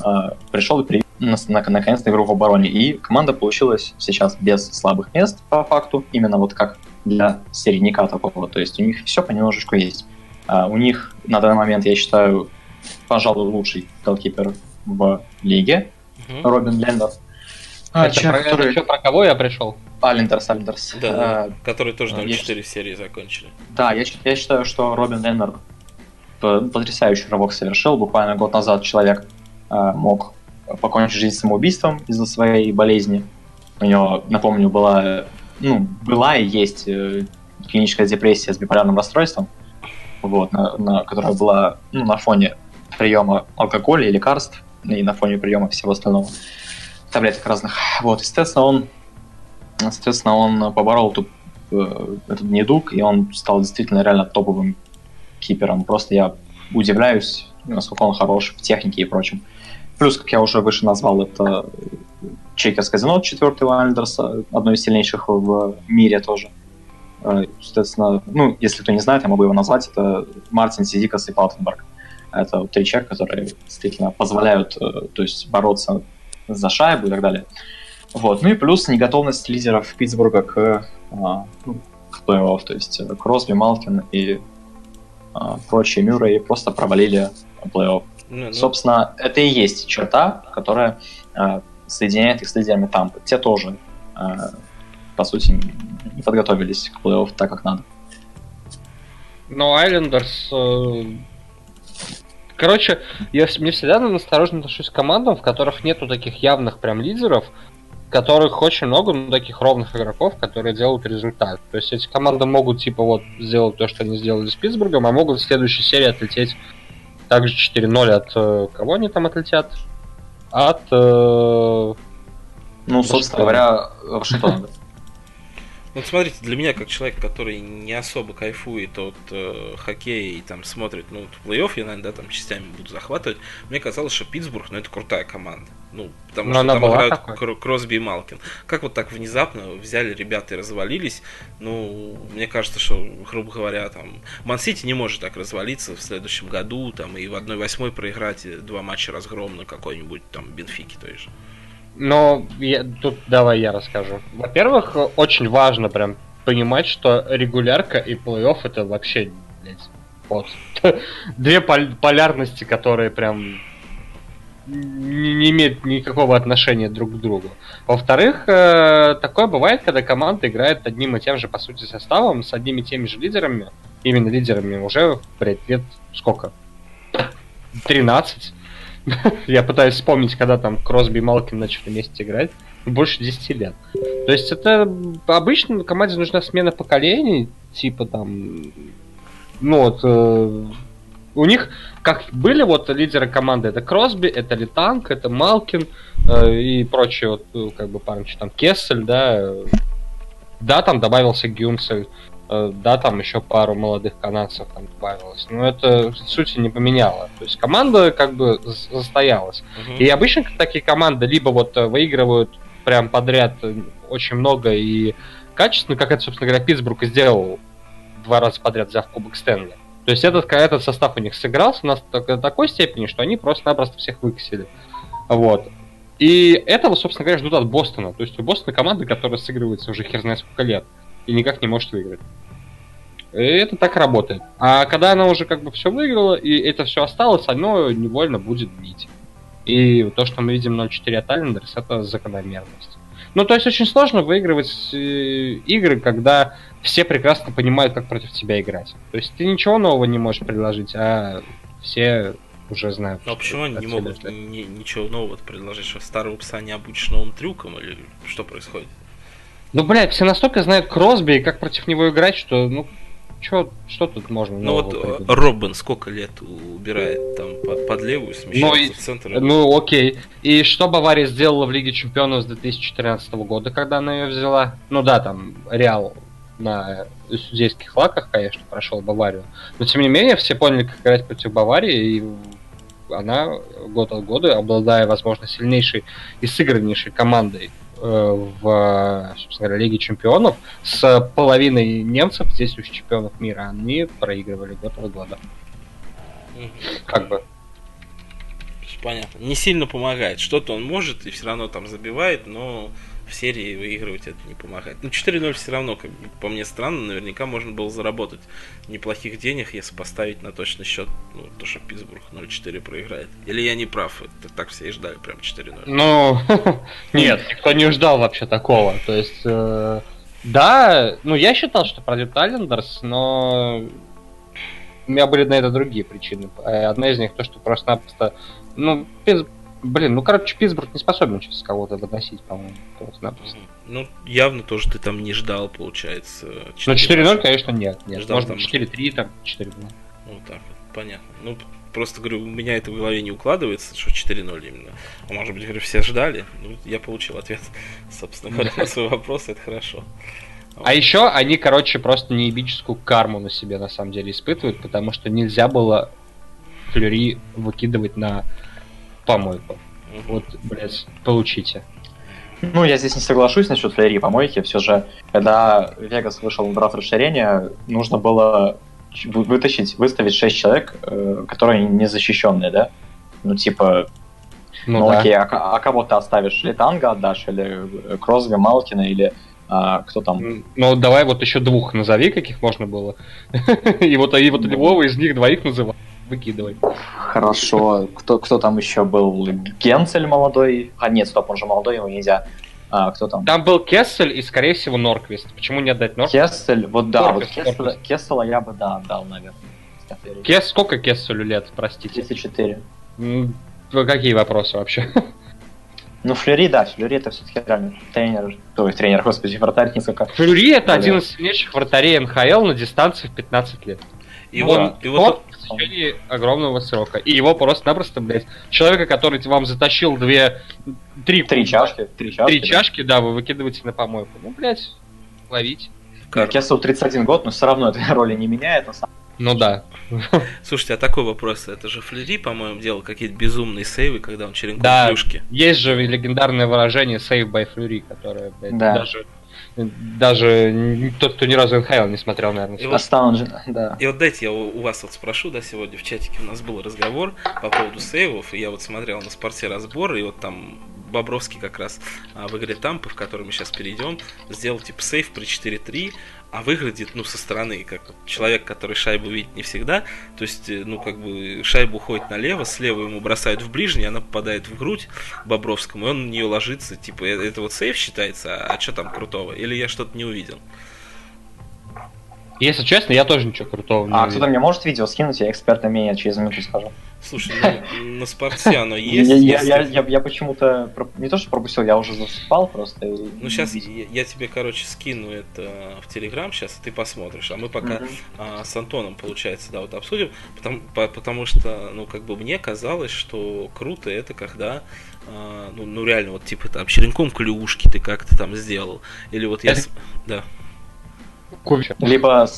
а, пришел и привел наконец-то игру в обороне. И команда получилась сейчас без слабых мест, по факту, именно вот как для середняка такого. То есть у них все понемножечку есть. У них на данный момент, я считаю, пожалуй, лучший голкипер в лиге, угу. Робин Лендер. А, это, человек, про, который... это что, про кого я пришел? Айлендерс, Айлендерс. Да, а, который тоже 0-4 я... серии закончили. Да, я, я считаю, что Робин Лендер потрясающий рывок совершил. Буквально год назад человек э, мог покончить жизнь самоубийством из-за своей болезни. У него, напомню, была, ну, была и есть э, клиническая депрессия с биполярным расстройством, вот, на, на, которая была ну, на фоне приема алкоголя и лекарств, и на фоне приема всего остального, таблеток разных. Вот, естественно, он, соответственно, он поборол эту, э, этот недуг, и он стал действительно реально топовым кипером. Просто я удивляюсь, насколько он хорош в технике и прочем. Плюс, как я уже выше назвал, это Чекерс Казино, четвертый Андерса, одно из сильнейших в мире тоже. Э, соответственно, ну, если кто не знает, я могу его назвать, это Мартин Сидикас и Палтенберг. Это три человека, которые действительно позволяют э, то есть, бороться за шайбу и так далее. Вот. Ну и плюс неготовность лидеров Питтсбурга к, а, ну, к плей-офф. То есть э, Кросби, Малкин и а, прочие Мюррей просто провалили плей-офф. Ну, ну... Собственно, это и есть черта, которая а, соединяет их с лидерами Тампы. Те тоже, а, по сути, не подготовились к плей-офф так, как надо. Но Айлендерс... Короче, я мне всегда осторожно отношусь к командам, в которых нету таких явных прям лидеров, которых очень много, но таких ровных игроков, которые делают результат. То есть эти команды могут, типа, вот, сделать то, что они сделали с Питтсбургом, а могут в следующей серии отлететь также 4-0 от... Э, кого они там отлетят? От... Э... Ну, собственно говоря, Вашингтона. Ну, смотрите, для меня, как человек, который не особо кайфует от э, хоккея и там смотрит, ну, плей-офф я, наверное, да, там частями буду захватывать, мне казалось, что Питтсбург, ну, это крутая команда. Ну, потому Но что там играют такой. Кросби и Малкин. Как вот так внезапно взяли ребята и развалились? Ну, мне кажется, что, грубо говоря, там, Ман-Сити не может так развалиться в следующем году, там, и в 1-8 проиграть два матча разгромно какой-нибудь, там, Бенфики той же. Но я, тут давай я расскажу. Во-первых, очень важно прям понимать, что регулярка и плей-офф это вообще, блядь, вот. Две пол- полярности, которые прям не, не имеют никакого отношения друг к другу. Во-вторых, э, такое бывает, когда команда играет одним и тем же, по сути, составом, с одними и теми же лидерами, именно лидерами уже, блядь, лет сколько? 13. Я пытаюсь вспомнить, когда там Кросби и Малкин начали вместе играть. Больше 10 лет. То есть это обычно команде нужна смена поколений, типа там... Ну вот, э, у них, как были вот лидеры команды, это Кросби, это Литанг, это Малкин э, и прочие вот, э, как бы парни, там Кессель, да, да, там добавился Гюнсель, Э, да, там еще пару молодых канадцев там добавилось. Но это сути не поменяло. То есть команда как бы застоялась. Угу. И обычно такие команды либо вот э, выигрывают прям подряд э, очень много и качественно, как это, собственно говоря, Питтсбург сделал два раза подряд, взяв Кубок Стэнли. То есть этот, этот состав у них сыгрался на такой степени, что они просто-напросто всех выкосили. Вот. И этого, собственно говоря, ждут от Бостона. То есть у Бостона команда, которая сыгрывается уже хер знает сколько лет и никак не может выиграть. И это так работает. А когда она уже как бы все выиграла, и это все осталось, оно невольно будет бить. И то, что мы видим 0-4 от Айлендерс, это закономерность. Ну, то есть очень сложно выигрывать э, игры, когда все прекрасно понимают, как против тебя играть. То есть ты ничего нового не можешь предложить, а все уже знают. Ну, а почему они не могут ни, ничего нового предложить? Что старого пса не обучишь новым трюкам или что происходит? Ну, блядь, все настолько знают Кросби и как против него играть, что, ну, Чё, что тут можно? Ну вот придумать? Робин сколько лет убирает там под, под левую, смещается ну, в центр? Ну окей. И что Бавария сделала в Лиге Чемпионов с 2014 года, когда она ее взяла? Ну да, там Реал на судейских лаках, конечно, прошел Баварию. Но тем не менее, все поняли, как играть против Баварии, и она год от года, обладая, возможно, сильнейшей и сыграннейшей командой э, в, собственно говоря, Лиге Чемпионов, с половиной немцев, здесь уж чемпионов мира, они проигрывали год от года. Как бы. Понятно. Не сильно помогает. Что-то он может и все равно там забивает, но в серии выигрывать это не помогает. Ну, 4-0 все равно, как по мне странно, наверняка можно было заработать неплохих денег, если поставить на точный счет, ну, то, что Питтсбург 0-4 проиграет. Или я не прав, это так все и ждали, прям 4-0. Ну, нет, никто не ждал вообще такого. То есть, э, да, ну, я считал, что пройдет Аллендерс, но у меня были на это другие причины. Э, одна из них то, что просто-напросто, ну, Блин, ну, короче, Питтсбург не способен сейчас кого-то выносить, по-моему, просто-напросто. Ну, явно тоже ты там не ждал, получается. 4 ну, 4-0, конечно, нет. нет. Ждал Может, 4-3, там, 4-2. Ну, так вот, понятно. Ну, просто, говорю, у меня это в голове не укладывается, что 4-0 именно. А может быть, говорю, все ждали. Ну, я получил ответ, собственно говоря, на свой вопрос, это хорошо. А еще они, короче, просто неебическую карму на себе на самом деле испытывают, потому что нельзя было флюри выкидывать на помойку. Вот, блядь, получите. Ну, я здесь не соглашусь насчет флери помойки. Все же, когда Вегас вышел на драфт расширения, нужно было вытащить, выставить 6 человек, э, которые незащищенные, да? Ну, типа, ну, ну да. окей, а, а кого ты оставишь? Или Танга отдашь, или Кросга, Малкина, или а, кто там? Ну, давай вот еще двух назови, каких можно было. и вот, и вот любого из них двоих называй выкидывай. Хорошо. Кто, кто там еще был? Генцель молодой? А нет, стоп, он же молодой, его нельзя. А, кто там? Там был Кессель и, скорее всего, Норквист. Почему не отдать Норквист? Кессель, вот да, Норквист, вот Кесселя, Кесселя я бы, да, отдал, наверное. Кес, сколько Кесселю лет, простите? 34. Какие вопросы вообще? Ну, Флюри, да, Флюри это все-таки реально тренер, то есть тренер, господи, вратарь несколько. Флюри это один из сильнейших вратарей НХЛ на дистанции в 15 лет. И он, вот, и вот в течение огромного срока. И его просто-напросто, блядь, человека, который вам затащил две, три, три чашки, три чашки, три да. чашки, да, вы выкидываете на помойку. Ну, блядь, ловить. Кессел 31 год, но все равно этой роли не меняет, на самом ну да. Слушайте, а такой вопрос, это же Флери, по-моему, делал какие-то безумные сейвы, когда он черенком да, плюшки. есть же легендарное выражение сейв by Флери, которое, блядь, да. даже даже тот, кто ни разу НХЛ не смотрел, наверное. И вот, да. И вот дайте я у, вас вот спрошу, да, сегодня в чатике у нас был разговор по поводу сейвов, и я вот смотрел на спорте разбор, и вот там Бобровский как раз а, в игре Тампы, в которой мы сейчас перейдем, сделал типа сейв при 4-3, а выглядит, ну, со стороны, как человек, который шайбу видит не всегда, то есть, э, ну, как бы шайба уходит налево, слева ему бросают в ближний, она попадает в грудь Бобровскому, и он на нее ложится, типа, «Э, это вот сейф считается, а, а что там крутого? Или я что-то не увидел? Если честно, я тоже ничего крутого не А кто-то мне может видео скинуть, я эксперт мнение через минуту скажу. Слушай, ну, на спорте оно есть. Я, я, я, я, я почему-то не то что пропустил, я уже засыпал просто. И... Ну сейчас я, я тебе, короче, скину это в Телеграм сейчас, ты посмотришь. А мы пока mm-hmm. а, с Антоном, получается, да, вот обсудим, потому, по, потому что, ну, как бы мне казалось, что круто это когда а, ну, ну реально, вот типа там черенком клюшки ты как-то там сделал. Или вот я. Да. Куча. Либо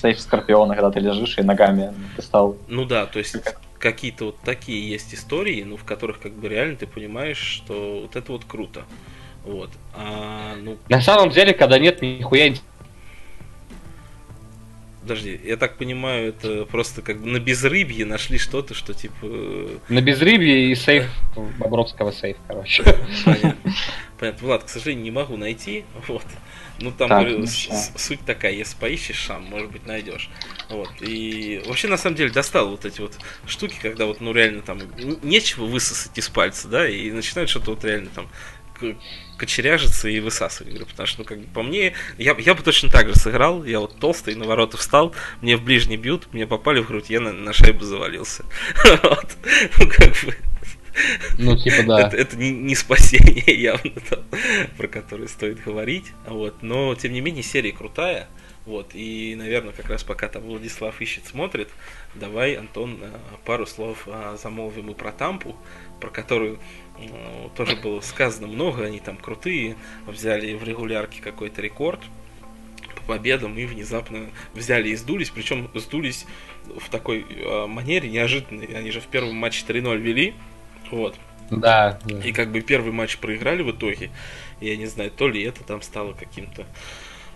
сейф Скорпиона, когда ты лежишь и ногами достал. Ну да, то есть какие-то вот такие есть истории, ну, в которых как бы реально ты понимаешь, что вот это вот круто. Вот. А, ну... На самом деле, когда нет нихуя Подожди, я так понимаю, это просто как бы на безрыбье нашли что-то, что типа... Э, на безрыбье и сейф Бобровского сейф, короче. Понятно. Понятно. Влад, к сожалению, не могу найти. Вот. Ну там так, говорю, ну, суть такая, если поищешь шам, может быть найдешь. Вот. И вообще на самом деле достал вот эти вот штуки, когда вот ну реально там нечего высосать из пальца, да, и начинают что-то вот реально там кочеряжиться и высасывать игры, потому что, ну, как бы, по мне, я, я бы точно так же сыграл, я вот толстый, на ворота встал, мне в ближний бьют, мне попали в грудь, я на, на шайбу завалился. Вот. Ну, как бы, ну, типа, да. Это, это не, не спасение явно, там, про которое стоит говорить. Вот. Но, тем не менее, серия крутая. Вот, и, наверное, как раз пока там Владислав ищет, смотрит, давай, Антон, э, пару слов а, замолвим и про Тампу, про которую ну, тоже было сказано много, они там крутые, взяли в регулярке какой-то рекорд, по победам и внезапно взяли и сдулись, причем сдулись в такой э, манере неожиданной. Они же в первом матче 3-0 вели, вот. Да, да. И как бы первый матч проиграли в итоге. Я не знаю, то ли это там стало каким-то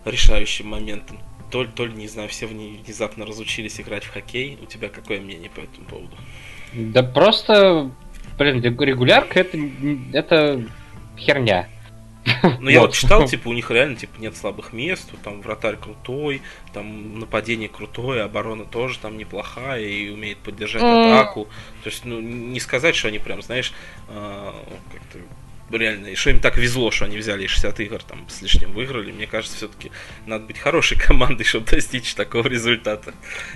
решающим моментом. То ли, то ли, не знаю, все вне- внезапно разучились играть в хоккей. У тебя какое мнение по этому поводу? Да просто, блин, регулярка это, это херня. Ну, я вот читал, типа, у них реально, типа, нет слабых мест, вот там вратарь крутой, там нападение крутое, оборона тоже там неплохая и умеет поддержать атаку. То есть, ну, не сказать, что они прям, знаешь, а, как-то реально, и что им так везло, что они взяли и 60 игр там с лишним выиграли. Мне кажется, все-таки надо быть хорошей командой, чтобы достичь такого результата.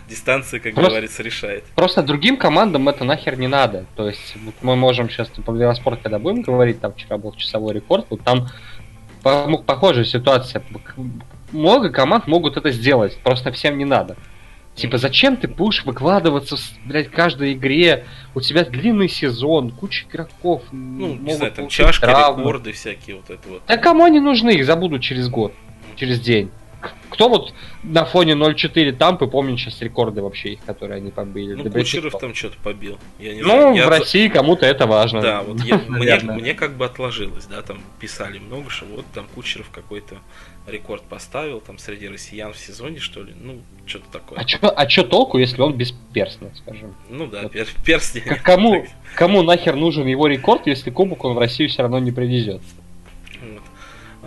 Дистанция, как Просто- говорится, решает. Просто другим командам это нахер не надо. То есть вот мы можем сейчас по велоспорт, когда будем говорить, там вчера был часовой рекорд, вот там по- ну, похожая ситуация. Много команд могут это сделать, просто всем не надо. Типа, зачем ты будешь выкладываться в блядь, каждой игре? У тебя длинный сезон, куча игроков. Ну, не знаю, там чашки, травмы. рекорды всякие, вот это вот. Да кому они нужны? Их забудут через год, через день. Кто вот на фоне 0.4 тампы помнит сейчас рекорды вообще их, которые они побили? Ну, Кучеров никто. там что-то побил. Я не Ну, знаю. в России кому-то это важно. Да, вот я- мне, мне как бы отложилось, да, там писали много, что вот там Кучеров какой-то рекорд поставил, там среди россиян в сезоне, что ли, ну, что-то такое. А чё, а чё толку, если он бесперстный, скажем? Ну да, Вот. пер- перстни. К- Кому, кому нахер нужен его рекорд, если кубок он в Россию все равно не привезет?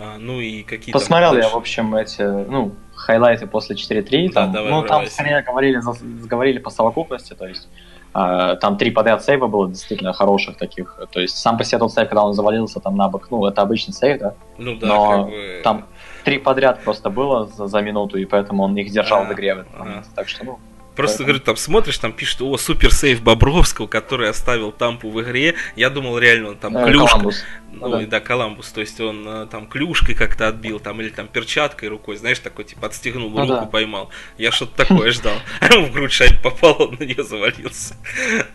А, ну и какие Посмотрел я, в общем, эти, ну, хайлайты после 4-3. Да, там, давай, ну, там скорее говорили, говорили по совокупности, то есть а, там три подряд сейва было действительно хороших таких. То есть сам по себе тот сейв, когда он завалился там на бок, ну, это обычный сейв, да? Ну да, но как бы... Там три подряд просто было за, за минуту, и поэтому он их держал А, в игре в этот момент. Так что, ну, Просто, поэтому- говорю, там смотришь, там пишут, о, супер сейв Бобровского, который оставил Тампу в игре. Я думал, реально, он там э, клюшка, Коламбус. Ну, Ну да. да, Коламбус, то есть он э, там клюшкой как-то отбил, там, или там перчаткой рукой, знаешь, такой, типа, отстегнул Ну руку, да. поймал. Я что-то такое ждал. А ему в грудь шайба попал, он на нее завалился.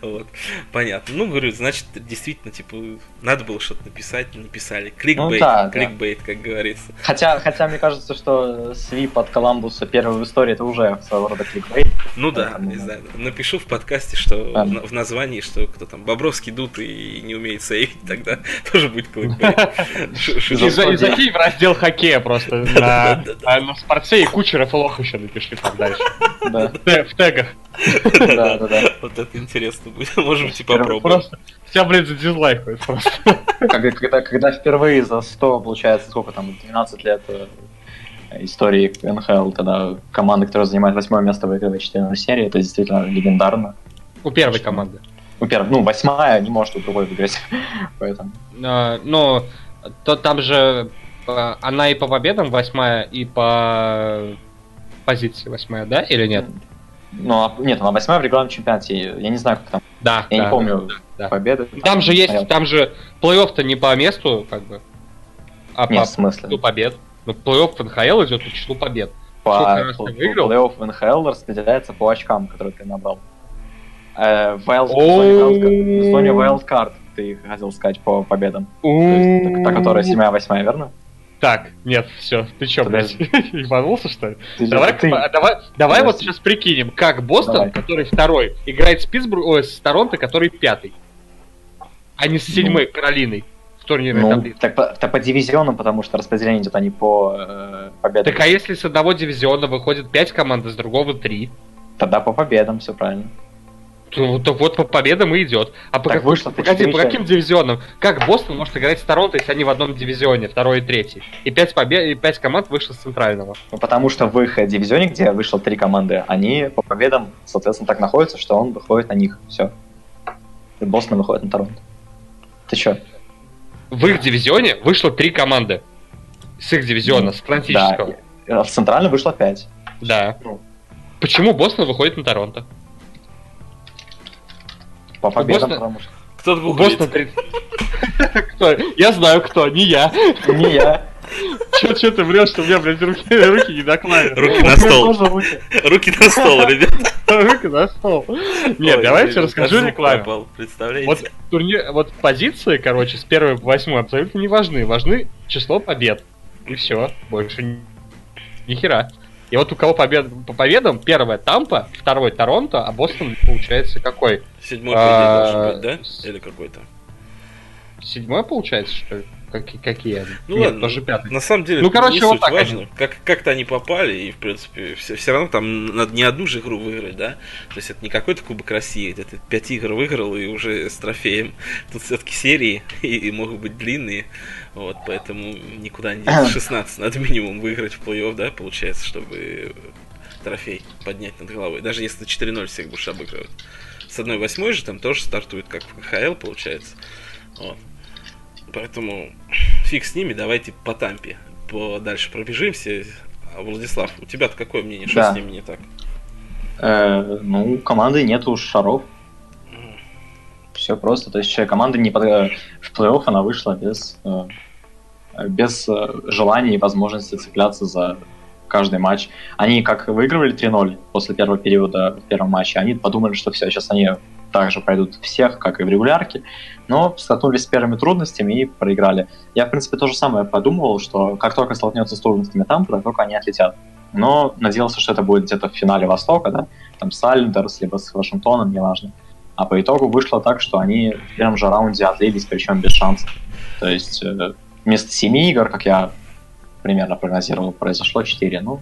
Вот. Понятно. Ну, говорю, значит, действительно, типа, надо было что-то написать, не написали. Кликбейт, да, да. кликбейт, как говорится. Хотя, хотя мне кажется, что свип от Коламбуса первый в истории это уже своего рода кликбейт. Ну да, Поэтому, не да. знаю. Напишу в подкасте, что на- в названии, что кто там Бобровский дут и не умеет сейвить, тогда тоже будет шу- И за- И закинь в раздел хоккея просто на, а спорте и Кучеров и Лох еще напиши там дальше. Да, В тегах. да, да, да. Вот это интересно будет. Можем типа попробовать. Просто тебя, блядь, задизлайкают просто. Когда, когда, когда впервые за 100, получается, сколько там, 12 лет э, истории НХЛ, тогда команда, которая занимает восьмое место, выигрывает 14 серии, это действительно легендарно. У первой команды. Ну, первое, ну, восьмая не может у другой выиграть, поэтому. А, Но то там же а, она и по победам восьмая, и по позиции восьмая, да, или нет? Ну, а- нет, она восьмая в регулярном чемпионате, я не знаю, как там Да. Я не да, помню. да. победы. Там же есть, там же плей-офф-то не по месту, как бы, а Нет, по в смысле. побед. Ну, плей-офф НХЛ идет по числу побед. По, плей-офф в НХЛ распределяется по очкам, которые ты набрал. Э, wild- в зоне wildcard ты хотел сказать по победам. Та, которая седьмая, восьмая, верно? Так, нет, все, ты чё, блядь, ебанулся, что ли? Ты- Давай, ты- давай, давай вот сейчас прикинем, как Бостон, Давай. который второй, играет с Питтсбург, ой, с Торонто, который пятый, а не с седьмой Каролиной в турнирной Ну, таблице. так, по, так по дивизионам, потому что распределение идет они по э, победам. Так а если с одного дивизиона выходит 5 команд, а с другого 3, Тогда по победам, все правильно. то, то вот по победам и идет. А по, Так как- вышло по погоди, по каким дивизионам? Как Бостон может играть с Торонто, если они в одном дивизионе, второй и третий? И 5, побед... и 5 команд вышло с центрального. Ну, потому что в их дивизионе, где вышло три команды, они по победам, соответственно, так находятся, что он выходит на них. Все. И Бостон выходит на Торонто. Ты чё? В их дивизионе вышло 3 команды. С их дивизиона, с Да. Атлантического. и- а В центральном вышло пять. Да. Ну. Почему Бостон выходит на Торонто? По победам, Бостон- потому что... Кто-то 30. Кто? Я знаю кто, не я. Не я. Че, че ты врешь, что у меня, блядь, руки, руки не на клаве? Руки на стол. руки. Руки на стол, ребят. Руки на стол. Нет, Ой, давайте расскажу рекламу. Представляете? Вот турнир, вот позиции, короче, с первой по восьмой абсолютно не важны. Важны число побед. И все. Больше ни, хера. И вот у кого победа по победам, первая Тампа, второй Торонто, а Бостон, получается, какой? Седьмой, идее, должен быть, да? Или какой-то? Седьмой, получается, что ли? Какие, какие они? Ну Нет, ладно, тоже пятый. на самом деле, Ну, короче, не вот суть так важно. они. Как, как-то они попали, и, в принципе, все, все равно там надо не одну же игру выиграть, да? То есть это не какой-то Кубок России, где ты пять игр выиграл и уже с трофеем. Тут все-таки серии, и, и могут быть длинные, вот, поэтому никуда не деться. 16 надо минимум выиграть в плей-офф, да, получается, чтобы трофей поднять над головой. Даже если ты 4-0 всех будешь обыгрывать. С 1-8 же там тоже стартует, как в КХЛ, получается. Вот. Поэтому фиг с ними, давайте по тампе. По дальше пробежимся. А, Владислав, у тебя-то какое мнение? Что Да. с ними не так? Э, ну, команды нету шаров. Все просто. То есть команда не под... э, в плей-офф она вышла без, э, без э, желания и возможности цепляться за каждый матч. Они как выигрывали 3-0 после первого периода в первом матче, они подумали, что все, сейчас они также пройдут всех, как и в регулярке, но столкнулись с первыми трудностями и проиграли. Я, в принципе, то же самое подумывал, что как только столкнется с трудностями там, как только они отлетят. Но надеялся, что это будет где-то в финале Востока, да, там с Айлендерс, либо с Вашингтоном, неважно. А по итогу вышло так, что они в первом же раунде отлились, причем без шансов. То есть э, вместо семи игр, как я примерно прогнозировал, произошло 4. Ну,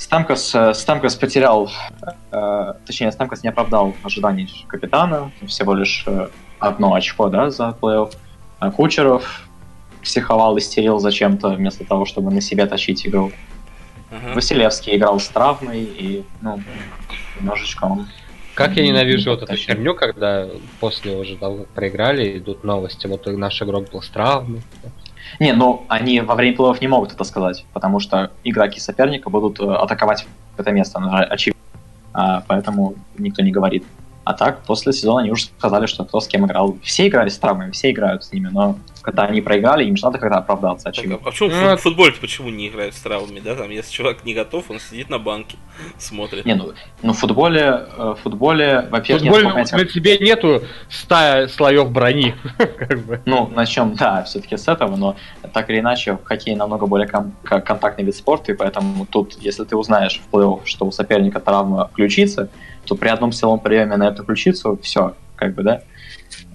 Стамкос, э, Стамкос потерял, э, точнее, Стамкос не оправдал ожиданий капитана, всего лишь э, одно очко, да, за плей-офф. А Кучеров психовал, истерил зачем-то, вместо того, чтобы на себя тащить игру. Ага. Василевский играл с травмой, и, ну, немножечко он... Как я ненавижу вот эту херню, когда после уже того, как проиграли, идут новости, вот наш игрок был с травмой. Не, ну, они во время плей-офф не могут это сказать, потому что игроки соперника будут э, атаковать это место, очевидно. А, поэтому никто не говорит. А так, после сезона они уже сказали, что кто с кем играл. Все играли с травмами, все играют с ними, но когда они проиграли, им же надо когда оправдаться, Так, а очевидно. а почему Ну, в футболе почему не играют с травмами, да? Там, если чувак не готов, он сидит на банке, смотрит. Не, ну, ну в футболе, э, в футболе, во-первых, футболе понятий- на тебе нету ста слоев брони. как бы. Ну, начнем, да, все-таки с этого, но так или иначе, хоккей намного более ком- к- контактный вид спорта, и поэтому тут, если ты узнаешь в плей-офф, что у соперника травма ключицы, то при одном силовом приеме на эту ключицу все, как бы, да,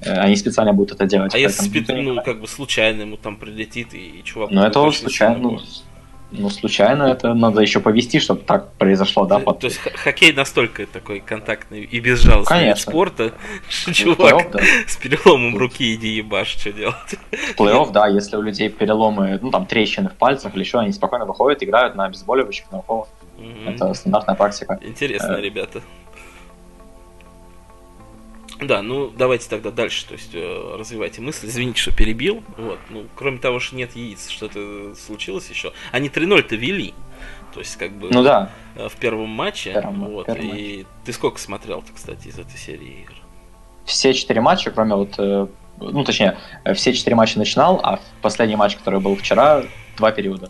они специально будут это делать. А если не ну, как бы случайно ему там прилетит, и чувак... Ну, это уже случайно, ну, ну, случайно это надо еще повести, чтобы так произошло, да, То- под То есть хоккей настолько такой контактный и безжалостный Конечно. спорта, что в чувак да. с переломом руки иди ебашь, что делать. Плей-офф, да, если у людей переломы, ну, там, трещины в пальцах или еще, они спокойно выходят, играют на обезболивающих, на уколах. Мгм. Это стандартная практика. Интересно, Э. ребята. Да, ну давайте тогда дальше, то есть э, развивайте мысль. Извините, что перебил. Вот, ну, кроме того, что нет яиц, что-то случилось еще. Они 3-0-то вели. То есть, как бы Ну да, э, в первом матче. Первом- вот, первом и ты сколько смотрел-то, кстати, из этой серии игр? все четыре матча, кроме вот, э, ну точнее, э, все четыре матча начинал, а последний матч, который был вчера, два периода.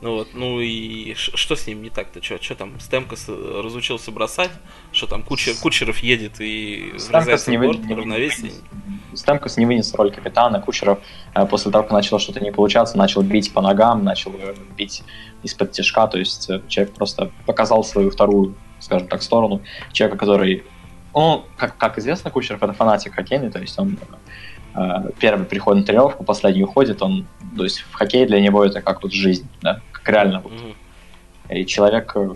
Ну вот, ну и ш- что с ним не так-то? Что там, Стемкос разучился бросать? Что там, Кучер, Кучеров едет и Стемкос врезается не, в вы- борт, не равновесие? вынес- Стемкос не вынес роль капитана. Кучеров э, после того, как начало что-то не получаться, начал бить по ногам, начал э, бить из-под тяжка. То есть э, человек просто показал свою вторую, скажем так, сторону. Человека, который... Ну, как, как известно, Кучеров это фанатик хоккейный, то есть он э, первый приходит на тренировку, последний уходит, он, то есть в хоккее для него это как вот жизнь, да, как реально вот. И человек э,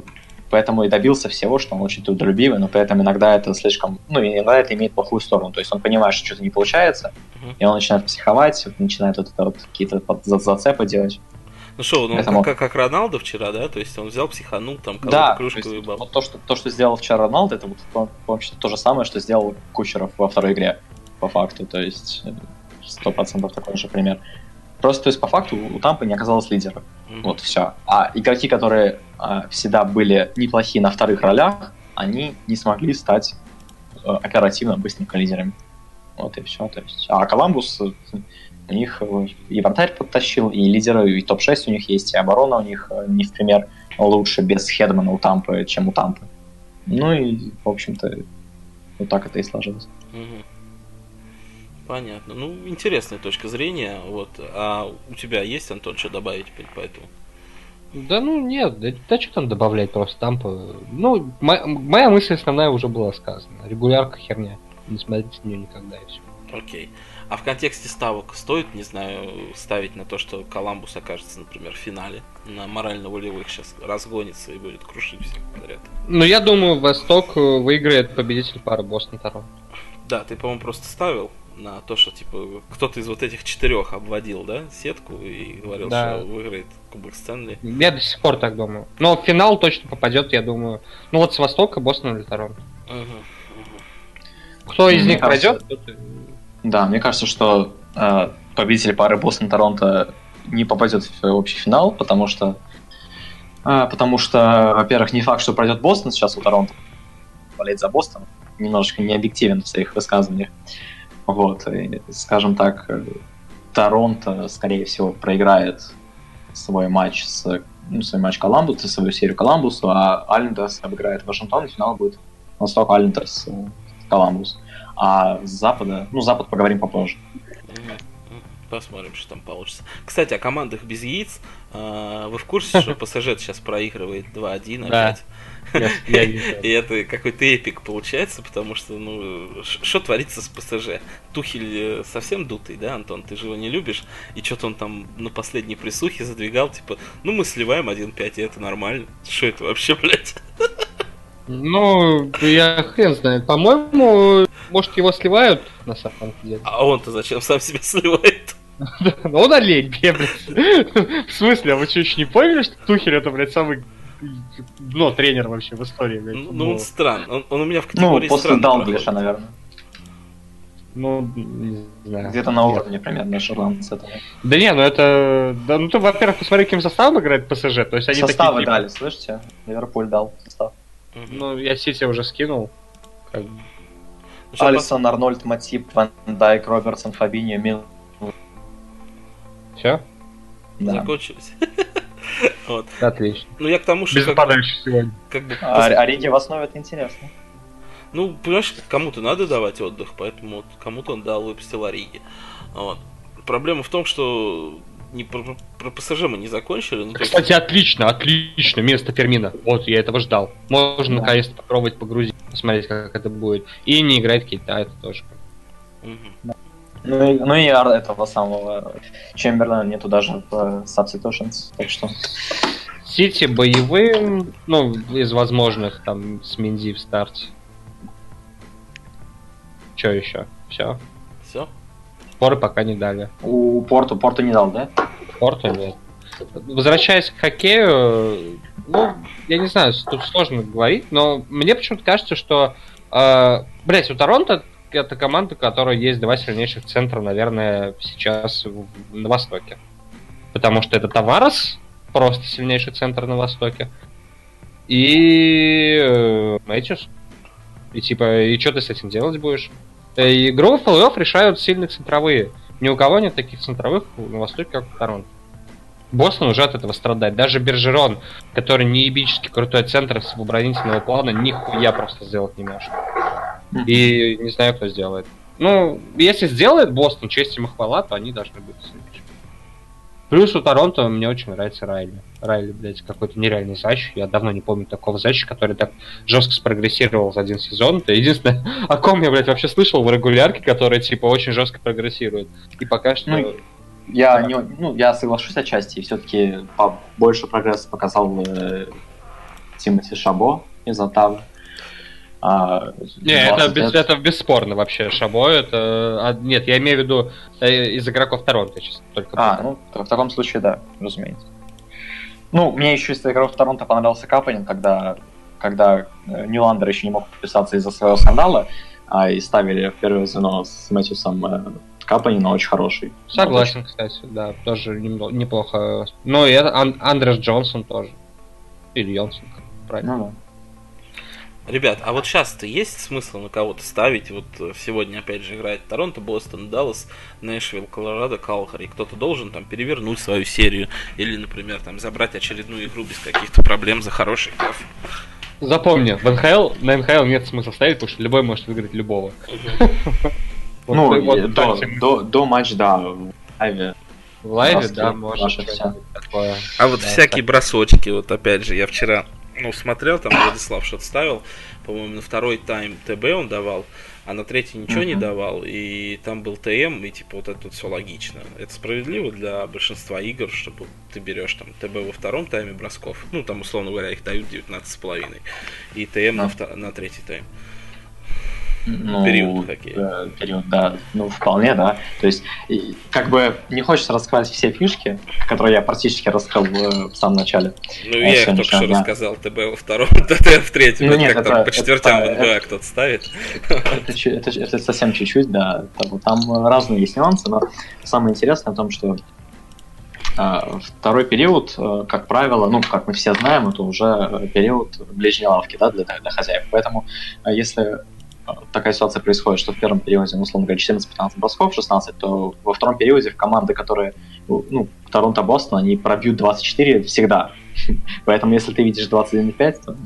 поэтому и добился всего, что он очень трудолюбивый, но при этом иногда это слишком, ну, иногда это имеет плохую сторону. То есть он понимает, что что-то не получается, и он начинает психовать, начинает вот это вот какие-то зацепы делать. Ну что, ну Поэтому- как, как Роналдо вчера, да? То есть он взял, психанул, там кого-то Да, то кружку есть выебал. вот то, что, то, что сделал вчера Роналдо, это вот, по- по-моему, то же самое, что сделал Кучеров во второй игре, по факту. То есть э, сто процентов такой же пример. Просто, то есть, по факту у Тампы не оказалось лидера. Мгм. Вот все. А игроки, которые а, всегда были неплохие на вторых ролях, они не смогли стать э, оперативно быстренько лидерами. Вот и все. То есть. А Коламбус, э, у них э, и вратарь подтащил, и лидеры, и топ-6 у них есть, и оборона у них э, не в пример лучше без Хедмана у Тампы, чем у Тампы. Ну и, в общем-то, вот так это и сложилось. Мгм. Понятно. Ну, интересная точка зрения. Вот. А у тебя есть, Антон, что добавить по этому Да ну нет, да, да что там добавлять просто там. Ну, мо- моя мысль основная уже была сказана. Регулярка херня. Не смотрите на нее никогда и все. Окей. А в контексте ставок стоит, не знаю, ставить на то, что Коламбус окажется, например, в финале на морально-волевых сейчас разгонится и будет крушить всех подряд. Ну, я думаю, Восток э, выиграет победитель пары Бостон Торонто. Да, ты, по-моему, просто ставил на то, что типа кто-то из вот этих четырех обводил, да, сетку и говорил, Да. что выиграет Кубок Стэнли. Я до сих пор так думаю. Но в финал точно попадет, я думаю. Ну вот с Востока Бостон или Торонто. Мгм, мгм. Кто из Мне них кажется, пройдет? Да, мне кажется, что э, победитель пары Бостон-Торонто не попадет в общий финал, потому что, э, потому что, во-первых, не факт, что пройдет Бостон сейчас у Торонто. Болеть за Бостон немножечко не объективен в своих высказываниях. Вот, и, скажем так, э, Торонто, скорее всего, проиграет свой матч с ну, свой матч Коламбусу, свою серию Коламбусу, а Айлендерс обыграет Вашингтон, и финал будет Восток Айлендерс э, Коламбус. А с Запада, ну, Запад поговорим попозже. Посмотрим, что там получится. Кстати, о командах без яиц. А, Вы в курсе, что ПСЖ сейчас проигрывает 2-1 Да. опять? И это какой-то эпик получается, потому что, ну, что творится с ПСЖ? Тухель э, совсем дутый, да, Антон? Ты же его не любишь. И что-то он там на последней присухе задвигал, типа, ну, мы сливаем 1-5, и это нормально. Что это вообще, блядь? Ну, я хрен знает. По-моему, может его сливают на самом деле. А он-то зачем сам себя сливает? Ну он олень, блядь. В смысле, а вы что, еще не поняли, что Тухель это, блядь, самый дно тренер вообще в истории, блядь? Ну, ну, он странный. Он, он у меня в Ну, категории после странный Далглиша, наверное. Ну, не знаю. Где-то на Нет. уровне примерно шотландец этого. Да не, ну это... Да, ну ты, во-первых, посмотри, каким составом играет ПСЖ. То есть они Составы такие, типа, дали, слышите? Ливерпуль дал состав. Ну, я Сити уже скинул. Как. Ну, Алисон, Арнольд, Матип, Ван Дайк, Робертсон, Фабиньо, Мил. Все? Да. Закончились. Вот. Отлично. Ну, я к тому, что Без как, сегодня. как бы... А, а Риги в основе это интересно. Ну, понимаешь, кому-то надо давать отдых, поэтому вот кому-то он дал, выпустил Ориги. Вот. Проблема в том, что не про, про ПСЖ мы не закончили. Ну, то есть- Кстати, отлично, отлично, место Фермина. Вот, я этого ждал. Можно Да. наконец-то попробовать погрузить, посмотреть, как это будет. И не играть Китай, это тоже. Мгм. Ну и, ну и ар- этого самого Чемберлена нету даже в э, Substitutions, так что... Сити боевым, ну, из возможных, там, с Минди в старте. Че еще? Все. Все? Поры пока не дали. У Порту, Порту не дал, да? Порту нет. Возвращаясь к хоккею, ну, я не знаю, тут сложно говорить, но мне почему-то кажется, что, э, блять, у Торонто это команда, у которой есть два сильнейших центра, наверное, сейчас в- на Востоке. Потому что это Таварес, просто сильнейший центр на Востоке, и э, Мэтьюс. И типа, и что ты с этим делать будешь? Э, Игру в плей-офф решают сильные центровые. Ни у кого нет таких центровых на Востоке, как у Торонто. Бостон уже от этого страдает. Даже Бержерон, который не ебически крутой центр с оборонительного плана, нихуя просто сделать не может. И не знаю, кто сделает. Ну, если сделает Бостон, честь им и хвала, то они должны быть сильнейшими. Плюс у Торонто мне очень нравится Райли. Райли, блядь, какой-то нереальный зач. Я давно не помню такого зача, который так жестко спрогрессировал за один сезон. Это единственное, о ком я, блядь, вообще слышал в регулярке, который, типа, очень жестко прогрессирует. И пока что... Ну, Я, не, ну, я соглашусь отчасти, все-таки больше прогресс показал э, Тимати Шабо из Оттавы. А, Не, это, 20 без- это бесспорно вообще. Шабо это... а, нет, я имею в виду э, из игроков Торонто сейчас только. А, ну, в таком случае, да, разумеется. Ну, мне еще из игроков Торонто понравился Капанин, когда, когда э, Ньюландер еще не мог подписаться из-за своего скандала, а и ставили в первое звено с Мэтьюсом э, Капанина очень хороший. Согласен, кстати, да, тоже немно- неплохо. Ну и Ан- Андрес Джонсон тоже. Или Йонсон, правильно. Ну, да. Ребят, а вот сейчас-то есть смысл на кого-то ставить? Вот э, сегодня опять же играет Торонто, Бостон, Даллас, Нэшвилл, Колорадо, Калхари. Кто-то должен там перевернуть свою серию или, например, там забрать очередную игру без каких-то проблем за хороший кайф. Запомни, в НХЛ, на НХЛ нет смысла ставить, потому что любой может выиграть любого. Ну, до, матча, да, в лайве, да, может такое. А вот всякие бросочки, вот опять же, я вчера ну, смотрел, там Владислав что-то ставил, по-моему, на второй тайм ТБ он давал, а на третий ничего не Мгм. давал, и там был ТМ, и типа вот это вот все логично. Это справедливо для большинства игр, чтобы ты берешь там ТБ во втором тайме бросков, ну там, условно говоря, их дают 19,5, и ТМ на, Да. вто- на третий тайм. Ну, Период хоккея. э, период, да. Ну, вполне, да. То есть, и, как бы не хочется раскрывать все фишки, которые я практически раскрыл в, в самом начале. Ну, А я их только что рассказал, ТБ во втором, ТТ в третьем, Ну, это нет, как там это- по четвертям в это- НБА кто-то ставит. Это, чу- это, это совсем чуть-чуть, да. Там, там разные есть нюансы, но самое интересное в том, что а, второй период, э, как правило, ну, как мы все знаем, это уже период ближней лавки, да, для, для хозяев. Поэтому, а, если такая ситуация происходит, что в первом периоде, ну, условно говоря, 14-15 бросков, 16, то во втором периоде в команды, которые, ну, Торонто, Бостон, они пробьют 24 всегда. Поэтому, если ты видишь 21,5, то...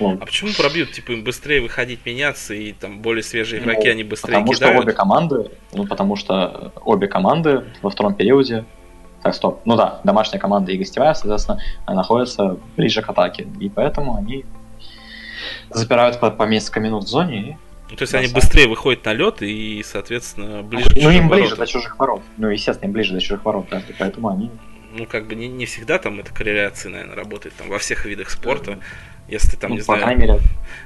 ну, А почему пробьют? Типа им быстрее выходить меняться, и там более свежие Ну, игроки, они быстрее Потому что кидают. обе команды, ну потому что обе команды во втором периоде, так стоп, ну да, домашняя команда и гостевая, соответственно, находятся ближе к атаке, и поэтому они запирают по, по несколько минут в зоне. Ну, то есть они сам. быстрее выходят на лед и, соответственно, И, ближе к ну им ближе воротам. до чужих ворот. Ну естественно, им ближе до чужих ворот, да, поэтому они. Ну, как бы не, не всегда там эта корреляция, наверное, работает там во всех видах спорта. Если ты там, ну, не по знаю, крайней мере,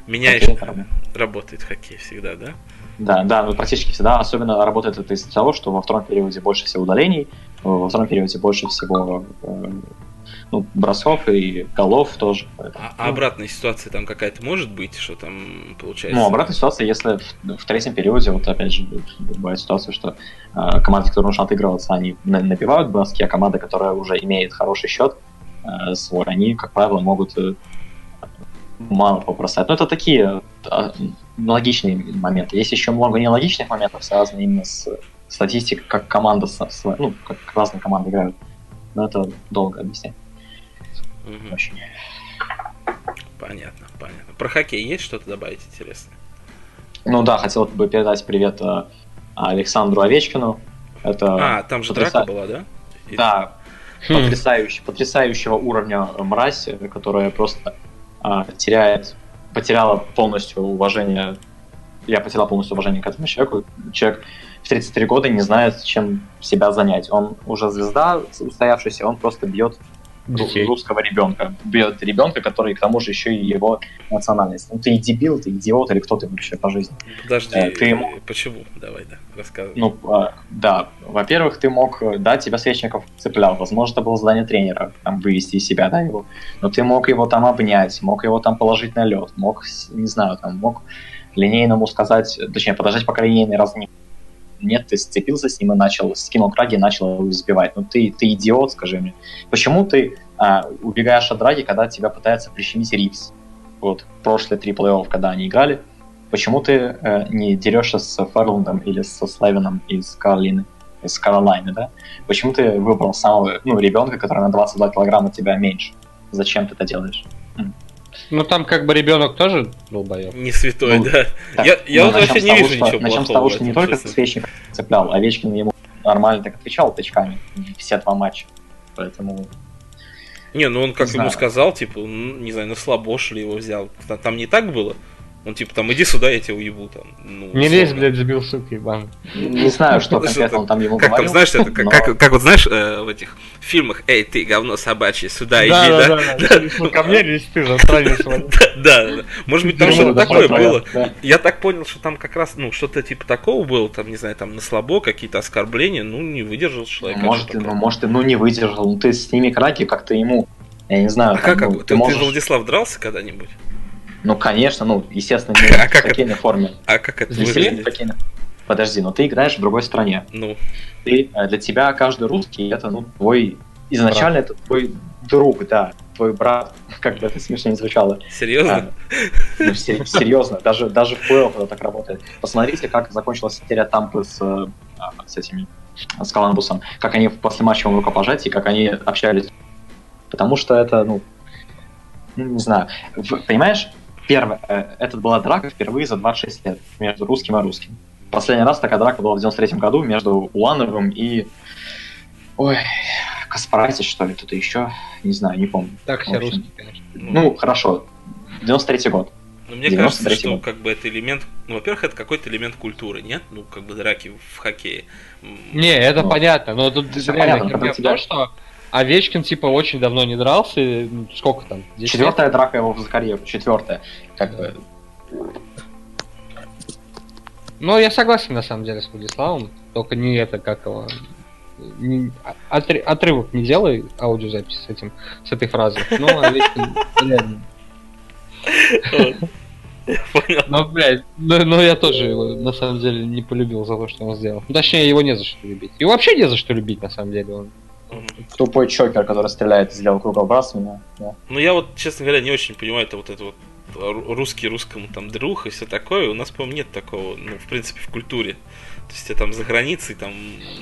меняешь, работает. работает хоккей всегда, да? Да, да, ну практически всегда. Особенно работает это из-за того, что во втором периоде больше всего удалений, во втором периоде больше всего э, ну, бросков и голов тоже. поэтому, А, а обратная ситуация там какая-то может быть, что там получается? Ну, обратная ситуация, если в, в третьем периоде, вот опять же, бывает ситуация, что э, команды, которые нужно отыгрываться, они на- набивают броски, а команда, которая уже имеет хороший счет э, свой, они, как правило, могут э, мало попросать. Но это такие э, логичные моменты. Есть еще много нелогичных моментов, связанных именно с статистикой, как команда, ну, как разные команды играют. Но это долго объяснять. Мгм. Очень. Понятно, понятно. Про хоккей есть что-то добавить интересное? Ну да, хотел бы передать привет э, Александру Овечкину. Это А, там же потряса- драка была, да? И- Да, Хм. потрясающий, потрясающего уровня мразь, которая просто а, теряет, потеряла полностью уважение. Я потерял полностью уважение к этому человеку. Человек в 33 года не знает, чем себя занять. Он уже звезда устоявшаяся, он просто бьет Детей. русского ребенка. Бьет ребенка, который к тому же еще и его национальность. Ну ты дебил, ты идиот или кто ты вообще по жизни? Подожди, Э, ты ему- почему? Давай, да, рассказывай. Ну, а, да, во-первых, ты мог, э, да, тебя Свечников цеплял, возможно, это было задание тренера, там, вывести из себя, да, его, но ты мог его там обнять, мог его там положить на лед, мог, не знаю, там, мог линейному сказать, точнее, подождать, пока линейный раз не... Нет, ты сцепился с ним и начал, скинул краги и начал его избивать. Ну, ты, ты идиот, скажи мне. Почему ты а, убегаешь от драги, когда тебя пытается прищемить Ривз? Вот, прошлые три плей-офф, когда они играли, Почему ты э, не дерешься с Ферландом или со Слевином из Каролины, из Каролайны, да? Почему ты выбрал самого, ну, ребенка, который на 22 килограмма тебя меньше? Зачем ты это делаешь? Ну там как бы ребенок тоже долбоёб. Не святой, Ну, да. Так, Я, я ну, вот вообще не того, вижу что- ничего Начнем с того, что не только. Свечник цеплял, Овечкин ему нормально так отвечал тычками все два матча. Поэтому Не, ну он как Не ему знаю. сказал, типа, ну, не знаю, на слабо что ли его взял. Там не так было? Он типа там иди сюда, я тебя уебу там. Ну, Не лезь, условно. блядь, забил сука, ебан. не знаю, что Ну, конкретно он там ему Как там, говорил. знаешь, это как, но- как, как вот знаешь, э, в этих фильмах, эй, ты говно собачье, сюда иди, да? да. Ну, ко мне лезь ты, засранец. Да, да, да. Может быть, там что-то такое было. да. Я так понял, что там как раз, ну, что-то типа такого было, там, не знаю, там на слабо, какие-то оскорбления, ну, не выдержал человек. Может, ну, может, ты ну, не выдержал. Ну, ты сними краки, как ты ему, я не знаю. А как, ну? Ты, ты, можешь- Владислав, дрался когда-нибудь? Ну, конечно, ну, естественно, не А в как хоккейной форме. А как это выглядит? в хоккейной- Подожди, но ты играешь в другой стране. Ну, Ты, э, для тебя каждый русский это ну, твой изначально это твой друг, да, твой брат, как бы это смешно не звучало. серьезно? Ну, се- серьезно, даже, даже в плей это так работает. Посмотрите, как закончилась серия Тампы с, э, а, с этими, с Коламбусом, как они после матчевого рукопожатия, как они общались. Потому что это, ну, ну, не знаю. В- Понимаешь, первое, э, это была драка впервые за 26 лет между русским и русским. Последний раз такая драка была в 93 году между Улановым и... Ой, Каспаратис, что ли, кто-то еще? Не знаю, не помню. Так, все русские, конечно. Ну, хорошо. 93-й год. Ну, мне 93-й кажется, что год. как бы это элемент, ну, во-первых, это какой-то элемент культуры, нет? Ну, как бы драки в хоккее. Не, это Ну, понятно, но тут реально понятно, про тебя. том, что Овечкин, типа, очень давно не дрался, и, ну, сколько там? 10 лет? Четвертая драка его за карьеру. Четвертая. Как бы. Ну, я согласен, на самом деле, с Владиславом, только не это, как его... не- отри- отрывок не делай аудиозапись с этим, с этой фразой. Ну, Овечкин, реально. понял. Ну, блядь, ну, ну, я тоже его, на самом деле, не полюбил за то, что он сделал. Точнее, его не за что любить. И вообще не за что любить, на самом деле. Он. Мгм. Тупой чокер, который стреляет и сделал круговбрасывание. Да. Ну, я вот, честно говоря, не очень понимаю это вот это вот ру- русский русскому там друг и все такое. У нас, по-моему, нет такого, ну, в принципе, в культуре. То есть я там за границей, там,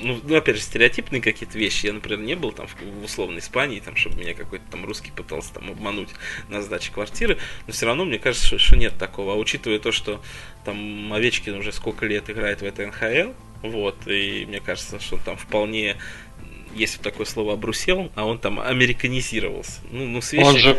ну, ну, опять же, стереотипные какие-то вещи. Я, например, не был там в, в условной Испании, там, чтобы меня какой-то там русский пытался там обмануть на сдаче квартиры. Но все равно мне кажется, что, что нет такого. А учитывая то, что там Овечкин уже сколько лет играет в это НХЛ, вот, и мне кажется, что он там вполне есть вот такое слово обрусел, а он там американизировался. Ну, ну, с Он же-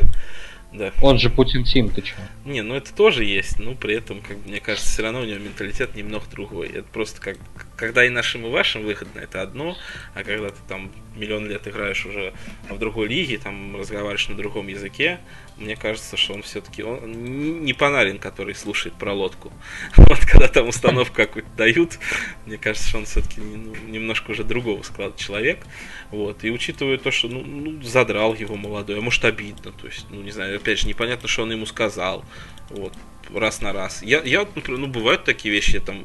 Да. Он же Путин Тим, ты чё? Не, ну это тоже есть, но при этом, как мне кажется, все равно у него менталитет немного другой. Это просто как, когда и нашим, и вашим выходно, это одно, а когда ты там миллион лет играешь уже в другой лиге, там разговариваешь на другом языке, мне кажется, что он все-таки он не Панарин, который слушает про лодку. Вот когда там установку какую-то дают, мне кажется, что он все-таки немножко уже другого склада человек. Вот. И учитывая то, что ну, ну, задрал его молодой, а может обидно, то есть, ну не знаю, опять же, непонятно, что он ему сказал. Вот, раз на раз. Я, я например, ну, бывают такие вещи, я там,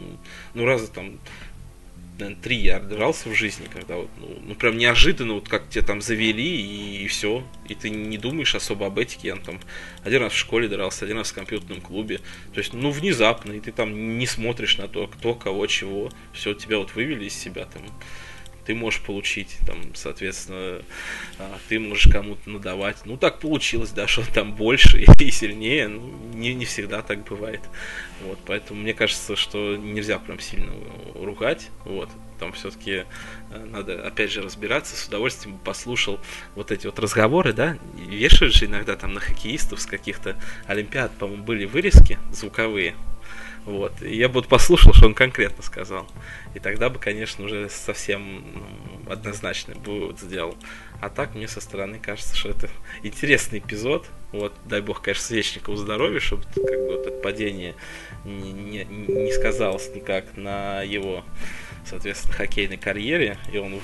ну, раза там, наверное, три я дрался в жизни, когда вот, ну, ну, прям неожиданно, вот как тебя там завели, и, все. И ты не думаешь особо об этике. Я там один раз в школе дрался, один раз в компьютерном клубе. То есть, ну, внезапно, и ты там не смотришь на то, кто, кого, чего. Все, тебя вот вывели из себя там ты можешь получить, там, соответственно, а, ты можешь кому-то надавать. Ну, так получилось, да, что там больше и сильнее, ну, не, не всегда так бывает. Вот, поэтому мне кажется, что нельзя прям сильно ругать, вот, там все-таки надо, опять же, разбираться, с удовольствием послушал вот эти вот разговоры, да, вешают же иногда там на хоккеистов с каких-то олимпиад, по-моему, были вырезки звуковые, вот. И я бы вот послушал, что он конкретно сказал. И тогда бы, конечно, уже совсем однозначный вывод сделал. А так мне со стороны кажется, что это интересный эпизод. Вот, дай бог, конечно, Свечникову здоровья, чтобы как бы вот это падение не, не, не сказалось никак на его, соответственно, хоккейной карьере, и он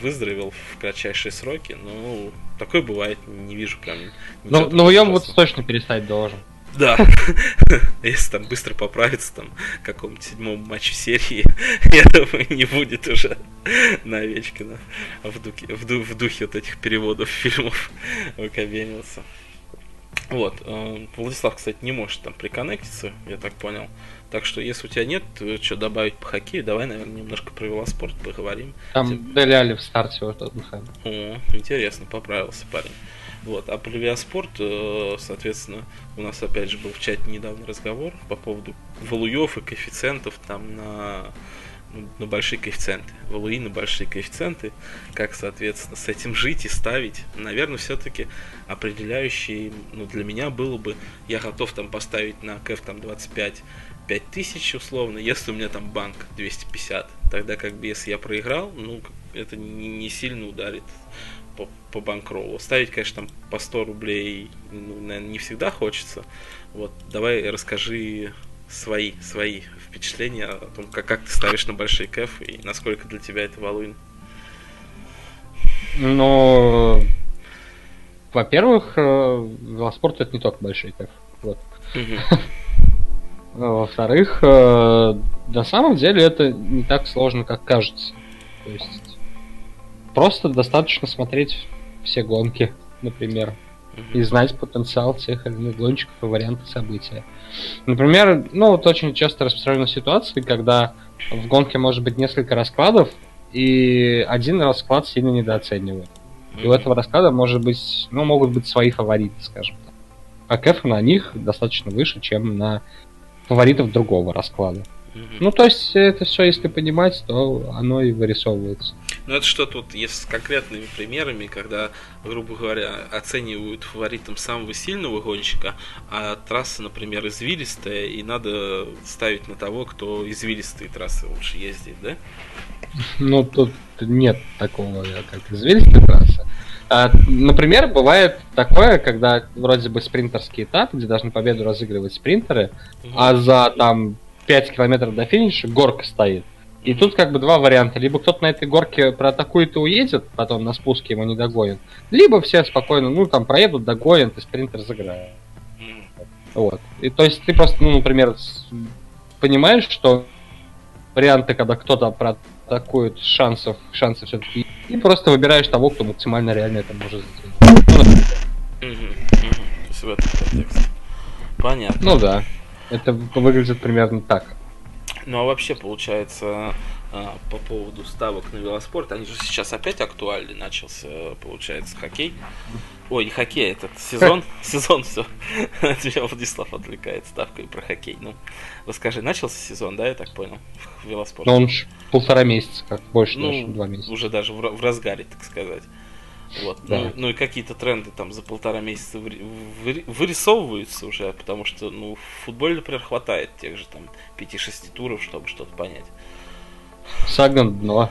выздоровел в кратчайшие сроки. Ну, такое бывает, не вижу прям. такого ну Ем вот точно перестать должен. Да. Если там быстро поправится, там, к какому-то седьмому матчу серии, я думаю, не будет уже на Овечкина в духе, в, ду- в духе вот этих переводов фильмов выкобенился. Вот. э, Владислав, кстати, не может там приконнектиться, я так понял. Так что, если у тебя нет, что добавить по хоккею, давай, наверное, немножко про велоспорт поговорим. Там Деляли в старте вот Тоттенхэм. О, интересно, поправился парень. Вот, а про Левиаспорт, э, соответственно, у нас опять же был в чате недавний разговор по поводу валуев и коэффициентов там на, ну, на большие коэффициенты. Валуи на большие коэффициенты, как, соответственно, с этим жить и ставить. Наверное, все-таки определяющий, ну, для меня было бы, я готов там поставить на КФ там 25 5000 условно, если у меня там банк 250, тогда как бы если я проиграл, ну, это не сильно ударит по, по банкроллу. Ставить, конечно, там по 100 рублей, ну, наверное, не всегда хочется. Вот, давай расскажи свои, свои впечатления о том, как, как ты ставишь на большие кэф и насколько для тебя это валуин. Но, во-первых, э, велоспорт это не только большой кайф. Вот. Во-вторых, э, на самом деле это не так сложно, как кажется. То есть просто достаточно смотреть все гонки, например, и знать потенциал тех или иных гонщиков и варианты события. Например, ну вот очень часто распространена ситуация, когда в гонке может быть несколько раскладов, и один расклад сильно недооценивают. И у этого расклада может быть, ну, могут быть свои фавориты, скажем так. А кэфы на них достаточно выше, чем на фаворитов другого расклада. Ну, то есть, это все, если понимать, то оно и вырисовывается. Ну это что-то вот есть с конкретными примерами, когда, грубо говоря, оценивают фаворитом самого сильного гонщика, а трасса, например, извилистая, и надо ставить на того, кто извилистые трассы лучше ездит, да? Ну, тут нет такого, как извилистая трасса. А, например, бывает такое, когда вроде бы спринтерский этап, где должны победу разыгрывать спринтеры, угу. а за там 5 километров до финиша горка стоит. И тут как бы два варианта. Либо кто-то на этой горке проатакует и уедет, потом на спуске его не догонит. Либо все спокойно, ну там проедут, догонят, и спринтер разыграет. Вот. И то есть ты просто, ну, например, понимаешь, что варианты, когда кто-то проатакует, шансов, шансов все-таки, и просто выбираешь того, кто максимально реально это может сделать. в этом контексте. Понятно. Ну да. Это выглядит примерно так. Ну а вообще получается а, по поводу ставок на велоспорт, они же сейчас опять актуальны, начался, получается, хоккей. Ой, не хоккей, этот сезон, сезон все. Тебя Владислав отвлекает ставкой про хоккей. Ну, расскажи, начался сезон, да, я так понял, в велоспорте? Ну, он полтора месяца, как больше ну, даже, два месяца. Уже даже в, в разгаре, так сказать. Вот. Да. Ну, ну и какие-то тренды там за полтора месяца вырисовываются уже, потому что, ну, в футболе, например, хватает тех же там 5-6 туров, чтобы что-то понять. Саган дно.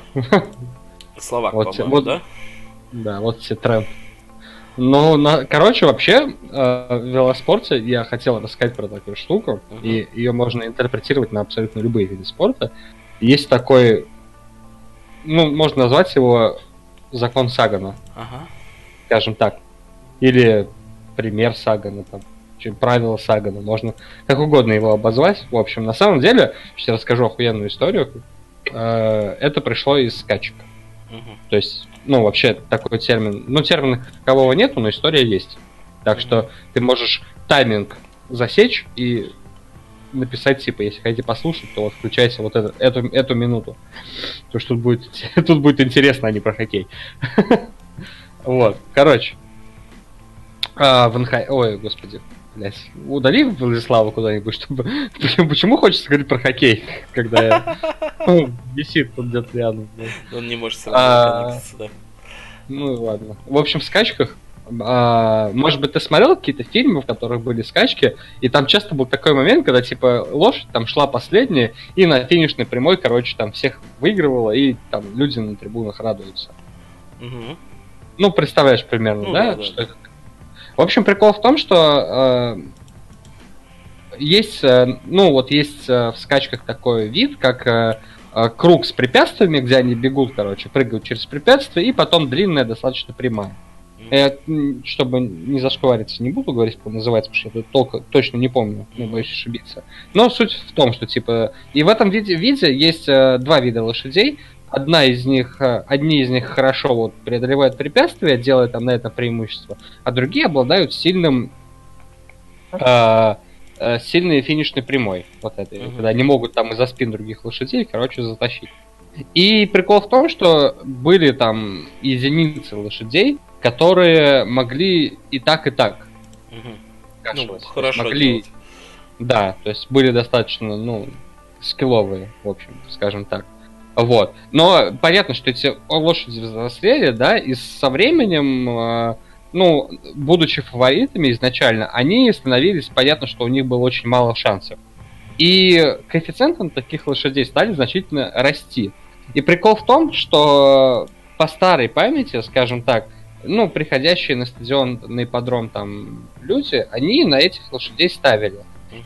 Словак, вот, по-моему, вот, да? Да, вот все тренд. Ну, на, короче, вообще, э, в велоспорте я хотел рассказать про такую штуку, uh-huh. и ее можно интерпретировать на абсолютно любые виды спорта. Есть такой, ну, можно назвать его закон Сагана. Ага. Скажем так. Или пример Сагана, там, правила Сагана. Можно как угодно его обозвать. В общем, на самом деле, сейчас расскажу охуенную историю. Э, это пришло из скачек. Угу. То есть, ну, вообще такой термин. Ну, термина такового нету, но история есть. Так что ты можешь тайминг засечь и написать, типа, если хотите послушать, то вот включайте вот это, эту, эту минуту. То что тут будет, тут будет интересно, а не про хоккей. Вот, короче. А, в НХ... Ой, господи, блядь. Удали Владислава куда-нибудь, чтобы... Почему, почему хочется говорить про хоккей, когда я... Ну, висит тут где-то рядом. Он не может сразу а... Ну ладно. В общем, в скачках а, может быть, ты смотрел какие-то фильмы, в которых были скачки, и там часто был такой момент, когда, типа, лошадь там шла последняя, и на финишной прямой, короче, там всех выигрывала, и там люди на трибунах радуются. Угу. Ну, представляешь примерно, ну, да? да, да. Что... В общем, прикол в том, что э, есть, э, ну, вот есть э, в скачках такой вид, как э, э круг с препятствиями, где они бегут, короче, прыгают через препятствия, и потом длинная достаточно прямая. Я, чтобы не зашквариться, не буду говорить, как называется, потому что я только, точно не помню, не боюсь ошибиться. Но суть в том, что типа и в этом виде, виде есть э, два вида лошадей. Одна из них, э, одни из них хорошо вот преодолевают препятствия, делая там на это преимущество, а другие обладают сильным э, э, сильной финишной прямой, вот этой, uh-huh. когда они могут там из-за спин других лошадей, короче, затащить. И прикол в том, что были там единицы лошадей, которые могли и так, и так. Угу. Ну, хорошо могли... Делать. Да, то есть были достаточно, ну, скилловые, в общем, скажем так. Вот. Но понятно, что эти лошади взрослели, да, и со временем, э, ну, будучи фаворитами изначально, они становились, понятно, что у них было очень мало шансов. И коэффициентом таких лошадей стали значительно расти. И прикол в том, что по старой памяти, скажем так, ну, приходящие на стадион, на ипподром там люди, они на этих лошадей ставили.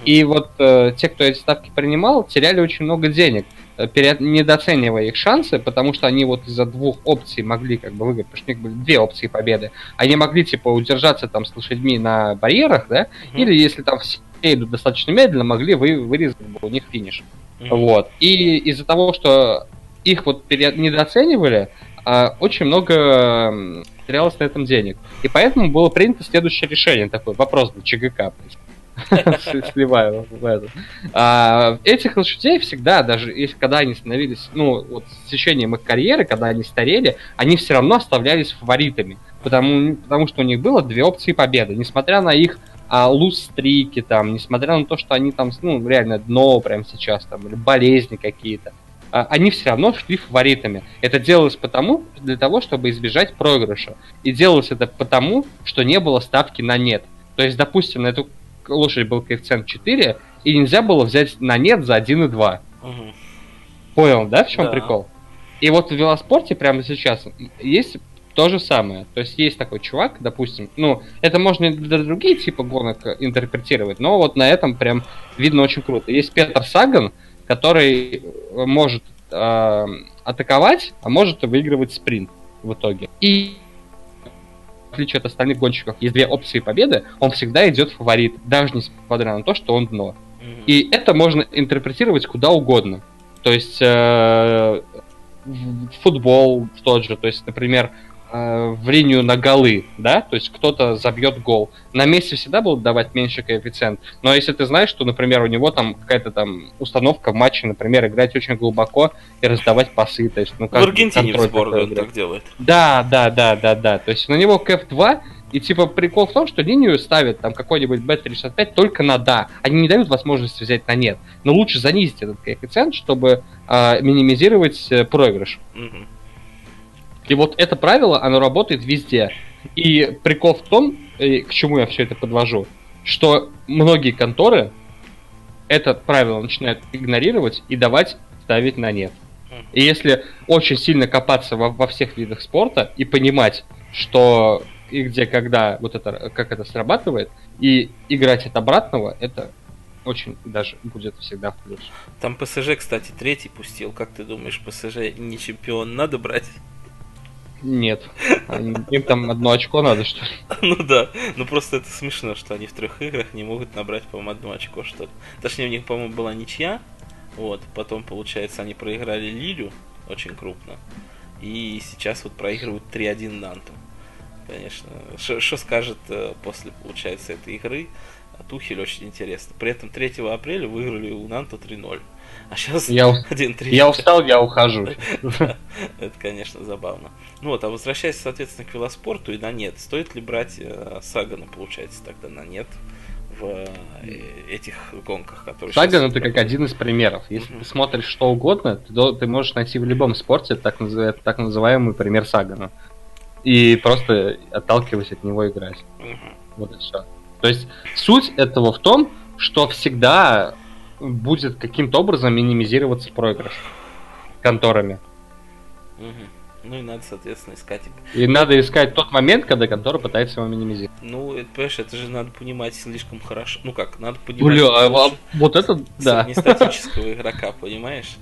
И вот э, те, кто эти ставки принимал, теряли очень много денег, э, перед, недооценивая их шансы, потому что они вот из-за двух опций могли как бы выиграть, потому что у них были две опции победы. Они могли типа удержаться там с лошадьми на барьерах, да, или если там все идут достаточно медленно, могли вы, вырезать бы у них финиш. Вот. И из-за того, что их вот перед, недооценивали, э, очень много терялось на этом денег. И поэтому было принято следующее решение, такой вопрос для ЧГК. Сливаю в это. А, этих лошадей всегда, даже если когда они становились, ну, вот с течением их карьеры, когда они старели, они все равно оставлялись фаворитами. Потому, потому что у них было две опции победы. Несмотря на их а, луз-стрики, там, несмотря на то, что они там, ну, реально дно прямо сейчас, там, или болезни какие-то. А, они все равно шли фаворитами. Это делалось потому, для того, чтобы избежать проигрыша. И делалось это потому, что не было ставки на нет. То есть, допустим, на эту лошадь был коэффициент 4, и нельзя было взять на нет за 1,2. Угу. Понял, да, в чем да. прикол? И вот в велоспорте прямо сейчас есть то же самое. То есть есть такой чувак, допустим, ну, это можно для другие типа гонок интерпретировать, но вот на этом прям видно очень круто. Есть Петр Саган, который может э, атаковать, а может выигрывать спринт в итоге. И в отличие от остальных гонщиков, есть две опции победы, он всегда идет фаворит, даже несмотря на то, что он дно. И это можно интерпретировать куда угодно. То есть э, футбол тот же, то есть, например, Э, в линию на голы, да, то есть кто-то забьет гол. На месте всегда будут давать меньше коэффициент, но если ты знаешь, что, например, у него там какая-то там установка в матче, например, играть очень глубоко и раздавать пасы, то есть, ну как В Аргентине в сборной он так делает. Да, да, да, да, да, то есть на него кэф 2 и типа прикол в том, что линию ставят там какой-нибудь B365 только на да. Они не дают возможности взять на нет. Но лучше занизить этот коэффициент, чтобы э, минимизировать э, проигрыш. Угу. И вот это правило, оно работает везде. И прикол в том, к чему я все это подвожу, что многие конторы это правило начинают игнорировать и давать ставить на нет. И если очень сильно копаться во, во всех видах спорта и понимать, что и где, когда вот это, как это срабатывает, и играть от обратного, это очень даже будет всегда в плюс. Там ПСЖ, кстати, третий пустил. Как ты думаешь, ПСЖ не чемпион надо брать? Нет. Им там одно очко надо, что ли? Ну да. Ну просто это смешно, что они в трех играх не могут набрать, по-моему, одно очко, что ли. Точнее, у них, по-моему, была ничья. Вот. Потом, получается, они проиграли Лилю очень крупно. И сейчас вот проигрывают 3-1 Нанту. Конечно. Что скажет э, после, получается, этой игры? Тухель очень интересно. При этом 3 апреля выиграли у Нанта 3-0. А сейчас я, 1-3. Я устал, я ухожу. Это, конечно, забавно. Ну вот, а возвращаясь, соответственно, к велоспорту и на нет, стоит ли брать э, Сагана, получается, тогда на нет в э, этих гонках, которые Саган это как один из примеров. Если ты смотришь что угодно, то ты можешь найти в любом спорте так, назыв... так называемый пример Сагана. И просто отталкиваясь от него играть. Вот и все. То есть суть этого в том, что всегда будет каким-то образом минимизироваться проигрыш конторами. Ну и надо, соответственно, искать. И надо искать тот момент, когда контора пытается его минимизировать. Ну, это, понимаешь, это же надо понимать слишком хорошо. Ну как, надо понимать. Бля, а, вот это да. Не статического игрока, понимаешь?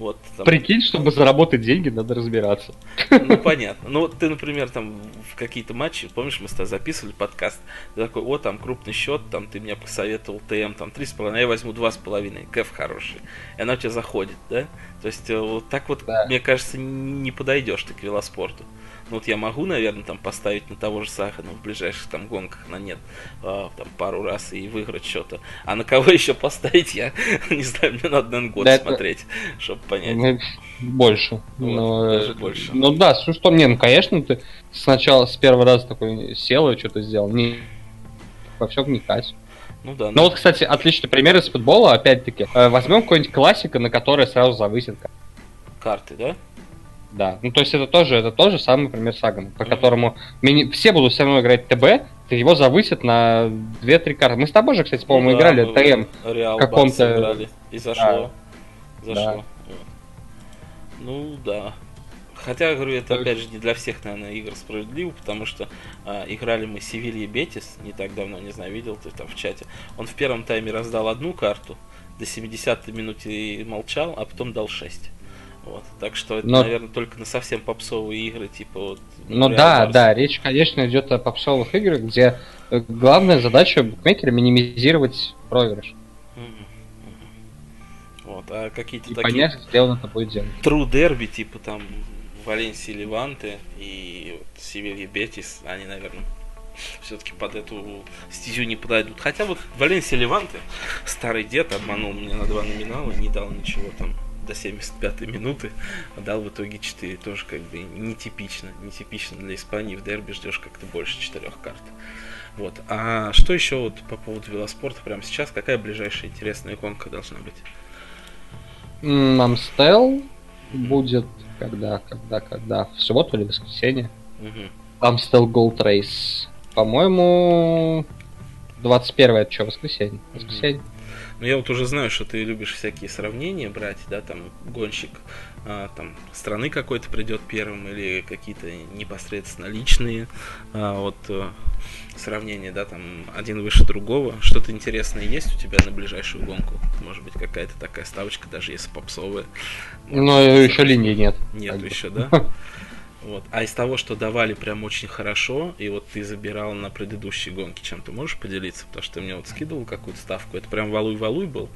Вот, там... Прикинь, чтобы заработать деньги, надо разбираться. Ну, понятно. Ну, вот ты, например, там в какие-то матчи, помнишь, мы с тобой записывали подкаст, ты такой, о, там крупный счет, там ты мне посоветовал ТМ, там 3,5, а я возьму 2,5, кэф хороший. И она у тебя заходит, да? То есть э, вот так вот, да. мне кажется, не подойдешь ты к велоспорту. Ну вот я могу, наверное, там поставить на того же Сахана в ближайших там гонках на нет а, там пару раз и выиграть что-то. А на кого еще поставить, я не знаю, мне надо, наверное, год да смотреть, это... чтобы понять. Ну, больше. Вот, но, даже больше. Ну да, что, что мне, ну конечно, ты сначала с первого раза такой сел и что-то сделал. Не во все вникать. Ну да. Ну, ну вот, кстати, отличный пример из футбола, опять-таки. Э, возьмем какой-нибудь классика, на которой сразу завысит. Карты, да? Да, ну то есть это тоже, это тоже самый пример Сагана, по mm-hmm. которому мини... все будут все равно играть ТБ, его завысят на 2-3 карты. Мы с тобой же, кстати, по-моему, ну, да, играли ТМ в каком-то... Играли. И зашло. Да. Зашло. Да. Ну да. Хотя, говорю, это опять же не для всех, наверное, игр справедливо, потому что а, играли мы Севилья Бетис не так давно, не знаю, видел ты там в чате. Он в первом тайме раздал одну карту, до 70-й минуты молчал, а потом дал 6. Вот. Так что это, Но... наверное, только на совсем попсовые игры, типа вот. Ну да, Барс. да, речь, конечно, идет о попсовых играх, где э, главная задача букмекера минимизировать проигрыш. Вот, а какие-то и такие... понять, где он это будет делать. True дерби, типа там Валенсия Леванте и вот, Севилья Бетис, они, наверное, все-таки под эту стезю не подойдут. Хотя вот Валенсия Леванте, старый дед, обманул меня на два номинала, не дал ничего там до 75 минуты, а дал в итоге 4. Тоже как бы нетипично. Нетипично для Испании. В дерби ждешь как-то больше четырех карт. Вот. А что еще вот по поводу велоспорта прямо сейчас? Какая ближайшая интересная иконка должна быть? Амстел, будет когда, когда, когда? В субботу или воскресенье? Amstel Gold Race. По-моему, 21 это что, воскресенье? Воскресенье. Ну, я вот уже знаю, что ты любишь всякие сравнения брать, да, там гонщик а, там страны какой-то придет первым или какие-то непосредственно личные а, вот э, сравнения, да, там один выше другого. Что-то интересное есть у тебя на ближайшую гонку? Может быть, какая-то такая ставочка, даже если попсовая. Но еще линии нет. Нет еще, да? Вот. А из того, что давали прям очень хорошо, и вот ты забирал на предыдущей гонке, чем ты можешь поделиться? Потому что ты мне вот скидывал какую-то ставку. Это прям валуй-валуй был,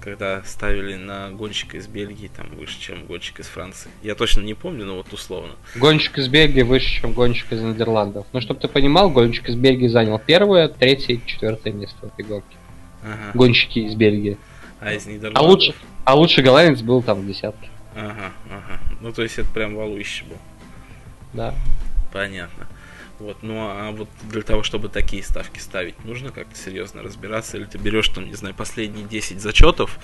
когда ставили на гонщика из Бельгии там выше, чем гонщик из Франции. Я точно не помню, но вот условно. Гонщик из Бельгии выше, чем гонщик из Нидерландов. Ну, чтобы ты понимал, гонщик из Бельгии занял первое, третье четвертое место в этой гонке. Ага. Гонщики из Бельгии. А из А Нидерландов? лучше, а лучший голландец был там в десятке. Ага, ага. Ну, то есть это прям валуище был. Да. Понятно. Вот, ну а вот для того, чтобы такие ставки ставить, нужно как-то серьезно разбираться, или ты берешь там, не знаю, последние 10 зачетов,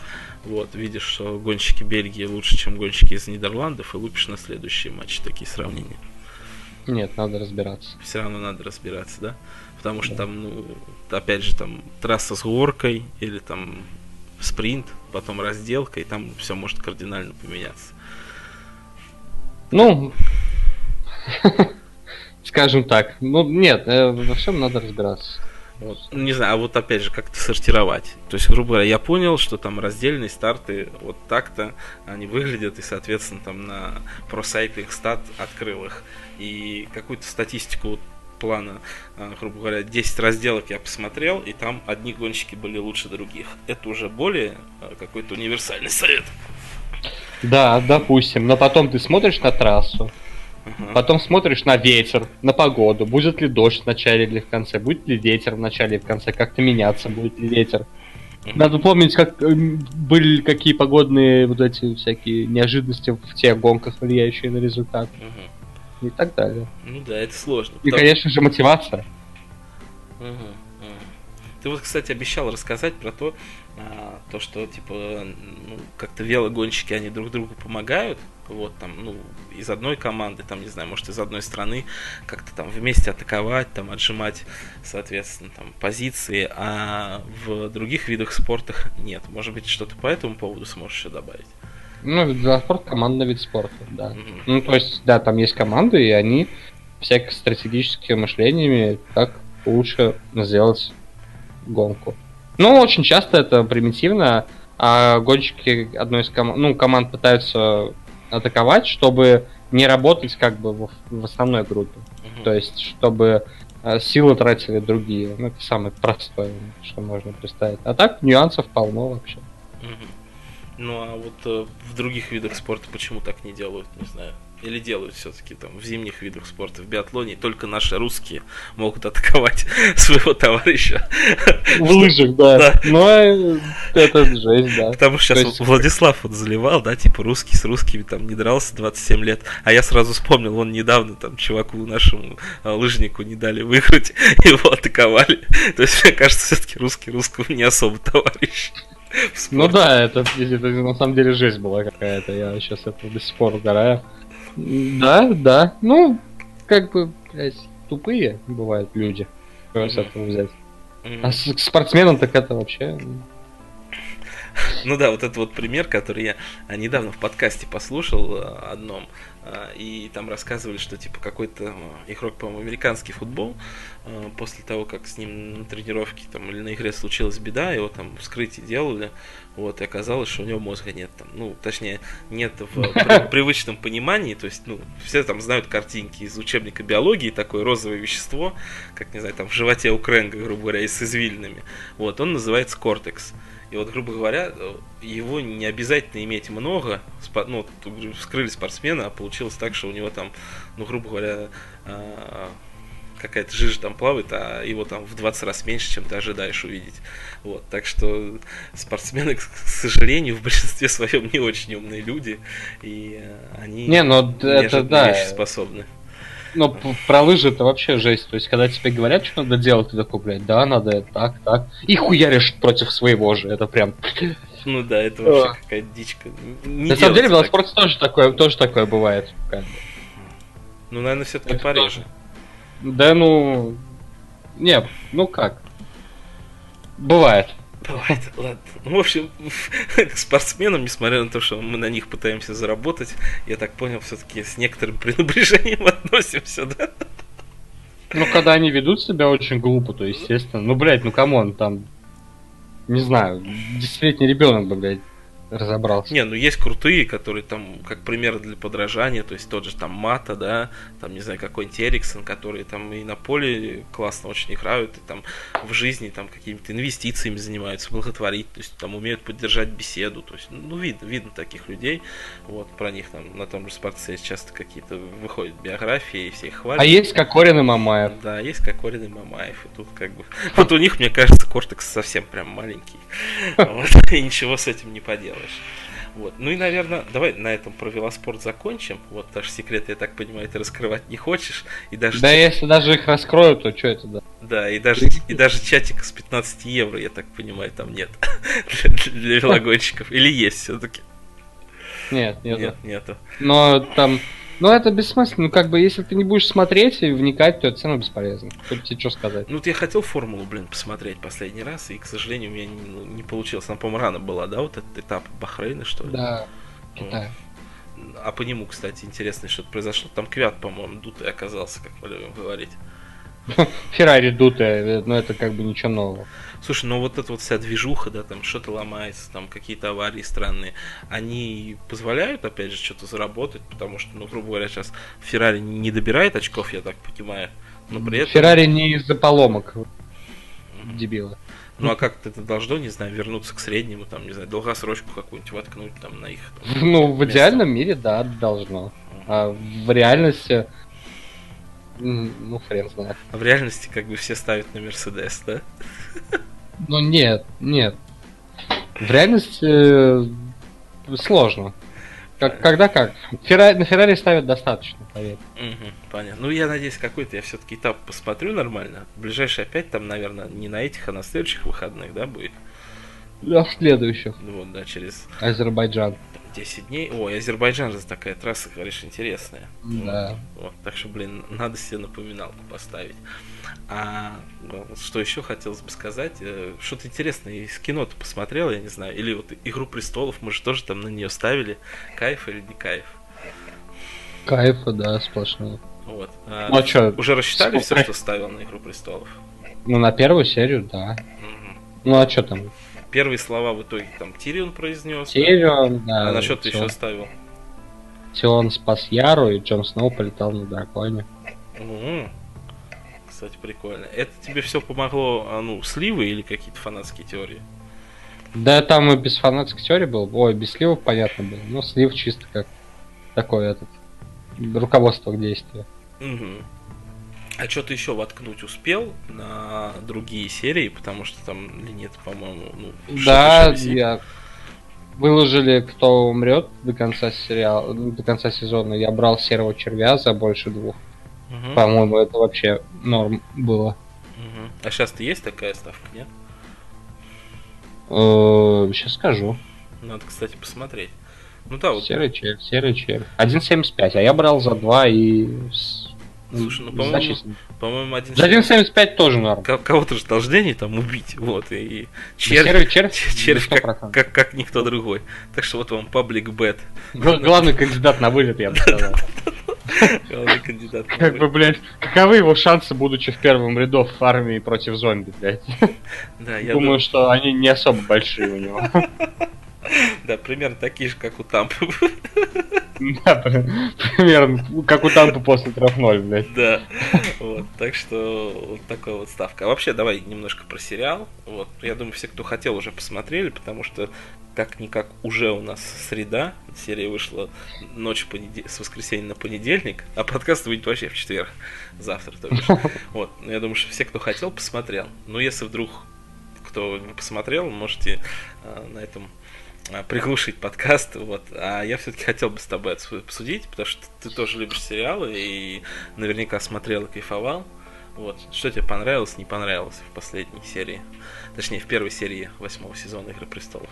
вот, видишь, что гонщики Бельгии лучше, чем гонщики из Нидерландов, и лупишь на следующие матчи такие сравнения. Нет, надо разбираться. Все равно надо разбираться, да? Потому что там, ну, опять же, там трасса с горкой, или там спринт, потом разделка, и там все может кардинально поменяться. Ну, скажем так. Ну, нет, э, во всем надо разбираться. Вот. Не знаю, а вот опять же, как-то сортировать. То есть, грубо говоря, я понял, что там раздельные старты вот так-то они выглядят, и, соответственно, там на ProCycling Stat открыл их. И какую-то статистику вот плана, а, грубо говоря, 10 разделок я посмотрел, и там одни гонщики были лучше других. Это уже более а, какой-то универсальный совет. Да, допустим. Но потом ты смотришь на трассу, Ага. потом смотришь на ветер, на погоду. Будет ли дождь в начале или в конце, будет ли ветер в начале и в конце, как-то меняться будет ли ветер. Надо помнить, как эм, были какие погодные вот эти всякие неожиданности в тех гонках, влияющие на результат Мгм. и так далее. Ну да, это сложно. И, потому- конечно же, мотивация. Мгм, мгм. Ты вот, кстати, обещал рассказать про то, а, то, что типа ну, как-то велогонщики они друг другу помогают, вот там, ну, из одной команды, там, не знаю, может, из одной страны, как-то там вместе атаковать, там, отжимать, соответственно, там, позиции, а в других видах спорта нет. Может быть, что-то по этому поводу сможешь еще добавить? Ну, велоспорт командный вид спорта, да. Мгм. Ну, то есть, да, там есть команды, и они всякими стратегическими мышлениями, как лучше сделать гонку. Ну, очень часто это примитивно, а гонщики одной из команд, ну, команд пытаются атаковать, чтобы не работать как бы в, в основной группе. Мгм. То есть, чтобы э, силы тратили другие. Ну, это самое простое, что можно представить. А так, нюансов полно вообще. Мгм. Ну а вот э, в других видах спорта почему так не делают, не знаю. Или делают все-таки там в зимних видах спорта, в биатлоне только наши русские могут атаковать своего товарища. В лыжах, да. Да. Но э, это жесть, да. Потому что То сейчас Владислав вот заливал, да, типа русский с русскими там не дрался 27 лет. А я сразу вспомнил, он недавно там чуваку нашему а, лыжнику не дали выиграть, его атаковали. То есть, мне кажется, все-таки русский русскому не особо товарищ. Ну да, это, это на самом деле жесть была какая-то. Я сейчас это до сих пор угораю. Да, да. Ну, как бы, блядь, тупые бывают люди. Что с этого взять? А с к спортсменам так это вообще... Ну да, вот это вот пример, который я а, недавно в подкасте послушал а, одном, и там рассказывали, что типа какой-то а, игрок, по-моему, американский футбол, а, после того, как с ним на тренировке там или на игре случилась беда, его там вскрытие делали, вот, и оказалось, что у него мозга нет там, ну, точнее, нет в при- привычном понимании, то есть, ну, все там знают картинки из учебника биологии, такое розовое вещество, как, не знаю, там в животе у Кренга, грубо говоря, и с извилинами, вот, он называется кортекс. И вот, грубо говоря, его не обязательно иметь много. Ну, вскрыли спортсмена, а получилось так, что у него там, ну, грубо говоря, а, какая-то жижа там плавает, а его там в 20 раз меньше, чем ты ожидаешь увидеть. Вот, так что спортсмены, к сожалению, в большинстве своем не очень умные люди, и э, они Не, ну это да. способны. Но п- про лыжи это вообще жесть. То есть, когда тебе говорят, что надо делать, ты такой, блядь, да, надо это так, так. И хуяришь против своего же. Это прям... Ну да, это вообще какая-то дичка. Не На самом деле, в велоспорте тоже такое, тоже такое бывает. как бы. Ну, наверное, все-таки пореже. Да ну... Не, ну как? Бывает. Бывает, ладно. Ну, в общем, к спортсменам, несмотря на то, что мы на них пытаемся заработать, я так понял, все-таки с некоторым пренебрежением относимся, да? Ну, когда они ведут себя очень глупо, то естественно. Ну, блядь, ну come on, там... Не знаю, десятилетний ребенок блядь, разобрался. Не, ну есть крутые, которые там, как пример для подражания, то есть тот же там Мата, да, там, не знаю, какой-нибудь Эриксон, которые там и на поле классно очень играют, и там в жизни там какими-то инвестициями занимаются, благотворить, то есть там умеют поддержать беседу, то есть, ну, видно, видно таких людей, вот, про них там на том же Спартсе часто какие-то выходят биографии, и все их хвалят. А есть Кокорин и Мамаев. Да, есть Кокорин и Мамаев, и тут как бы... Вот у них, мне кажется, кортекс совсем прям маленький. И ничего с этим не поделаешь. Вот. Ну и, наверное, давай на этом про велоспорт закончим. Вот даже секреты, я так понимаю, ты раскрывать не хочешь. И даже, Да чат- если даже их раскроют, то что это да? да, и даже, и даже чатика с 15 евро, я так понимаю, там нет. Для, для велогонщиков. Или есть все-таки? Нет, нет. Нет, нету. Но там... Ну это бессмысленно. Ну как бы если ты не будешь смотреть и вникать, то это все равно бесполезно. Хоть тебе что сказать. Ну вот я хотел формулу, блин, посмотреть последний раз, и, к сожалению, у меня не, ну, не получилось. Она, по-моему, рано была, да, вот этот этап Бахрейна, что ли? Да, Китай. А по нему, кстати, интересно, что-то произошло. Там Квят, по-моему, дутый оказался, как мы любим говорить. Феррари дутая, но это как бы ничего нового. Слушай, ну вот эта вот вся движуха, да, там что-то ломается, там какие-то аварии странные, они позволяют, опять же, что-то заработать, потому что, ну, грубо говоря, сейчас Феррари не добирает очков, я так понимаю, но при этом... Феррари не из-за поломок. Дебилы. Ну, а как это должно, не знаю, вернуться к среднему, там, не знаю, долгосрочку какую-нибудь воткнуть там на их... там, Ну, в место? идеальном мире, да, должно. А в реальности... Ну, хрен знает. А в реальности как бы все ставят на Мерседес, да? Ну, нет, нет. В реальности э, сложно. Как, когда как? Феррари, на Феррари ставят достаточно, поверь. Мгм, понятно. Ну, я надеюсь, какой-то я все-таки этап посмотрю нормально. Ближайший опять там, наверное, не на этих, а на следующих выходных, да, будет? Да, в следующих. Ну Вот, да, через Азербайджан. там, 10 дней. Ой, Азербайджан же такая трасса, говоришь, интересная. Да. Вот, так что, блин, надо себе напоминалку поставить. А вот что еще хотелось бы сказать? э, Что-то интересное из кино-то посмотрел, я не знаю. Или вот Игру престолов, мы же тоже там на нее ставили. Кайф или не кайф? Кайфа, да, сплошной. Вот. А, Ну, а чё, уже рассчитали все, сколько? что ставил на Игру престолов? Ну, на первую серию, да. Мгм. Ну, а что там? Первые слова в итоге там Тирион произнес. Тирион, да. А на что ты еще ставил? Тион спас Яру, и Джон Сноу полетал на драконе. Мгм. Кстати, прикольно. Это тебе все помогло, а, ну, сливы или какие-то фанатские теории? Да, там и без фанатской теории был. Ой, без сливов понятно было. Ну, слив чисто как такой этот руководство к действию. Мгм. А что ты еще воткнуть успел на другие серии, потому что там линет, по-моему, ну, Да, что-то я выложили, кто умрет до конца сериала, до конца сезона. Я брал серого червя за больше двух. Мгм. По-моему, это вообще норм было. Мгм. А сейчас-то есть такая ставка, нет? Сейчас скажу. Надо, кстати, посмотреть. Ну да, вот, Серый червь, серый червь. 1.75, а я брал за 2 и... Слушай, ну, по-моему, по-моему, один... За 1.75 тоже норм. Ко- Кого-то же должны они там убить, вот, и Да червь, червь, червь как, 100%. как, как никто другой. Так что вот вам паблик бет. Главный кандидат на вылет, я бы сказал. Главный кандидат. Как бы, блядь, каковы его шансы, будучи в первом рядов в армии против зомби, блядь? Да, я Думаю, что они не особо большие у него. Да, примерно такие же, как у Тампы. Да, при- примерно, как у Тампа после 3-0, блядь. Да. Вот, так что вот такая вот ставка. А вообще, давай немножко про сериал. Вот, я думаю, все, кто хотел, уже посмотрели, потому что как-никак уже у нас среда. Серия вышла ночь понеде- с воскресенья на понедельник, а подкаст выйдет вообще в четверг, завтра. То бишь. Вот, я думаю, что все, кто хотел, посмотрел. Но если вдруг кто не посмотрел, можете э, на этом приглушить подкаст, вот. А я все-таки хотел бы с тобой обсудить, потому что ты тоже любишь сериалы и наверняка смотрел и кайфовал. Вот. Что тебе понравилось, не понравилось в последней серии? Точнее, в первой серии восьмого сезона Игры престолов.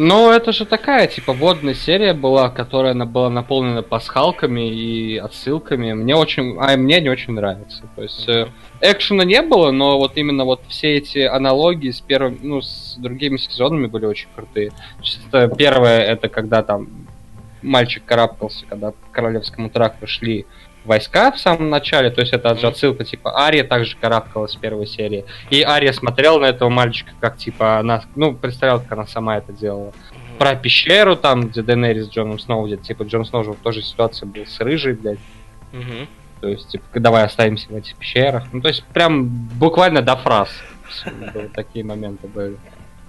Ну, это же такая, типа, водная серия была, которая она была наполнена пасхалками и отсылками. Мне очень, а мне не очень нравится. То есть э, экшена не было, но вот именно вот все эти аналогии с первым, ну, с другими сезонами были очень крутые. Это первое, это когда там мальчик карабкался, когда по королевскому тракту шли войска в самом начале, то есть это же отсылка, типа, Ария также карабкалась в первой серии. И Ария смотрела на этого мальчика, как, типа, она, ну, представлял, как она сама это делала. Про пещеру там, где Денери с Джоном Сноу, где, типа, Джон Сноу же тоже ситуация был с рыжей, блядь. Угу. То есть, типа, давай оставимся в этих пещерах. Ну, то есть, прям буквально до фраз такие моменты были.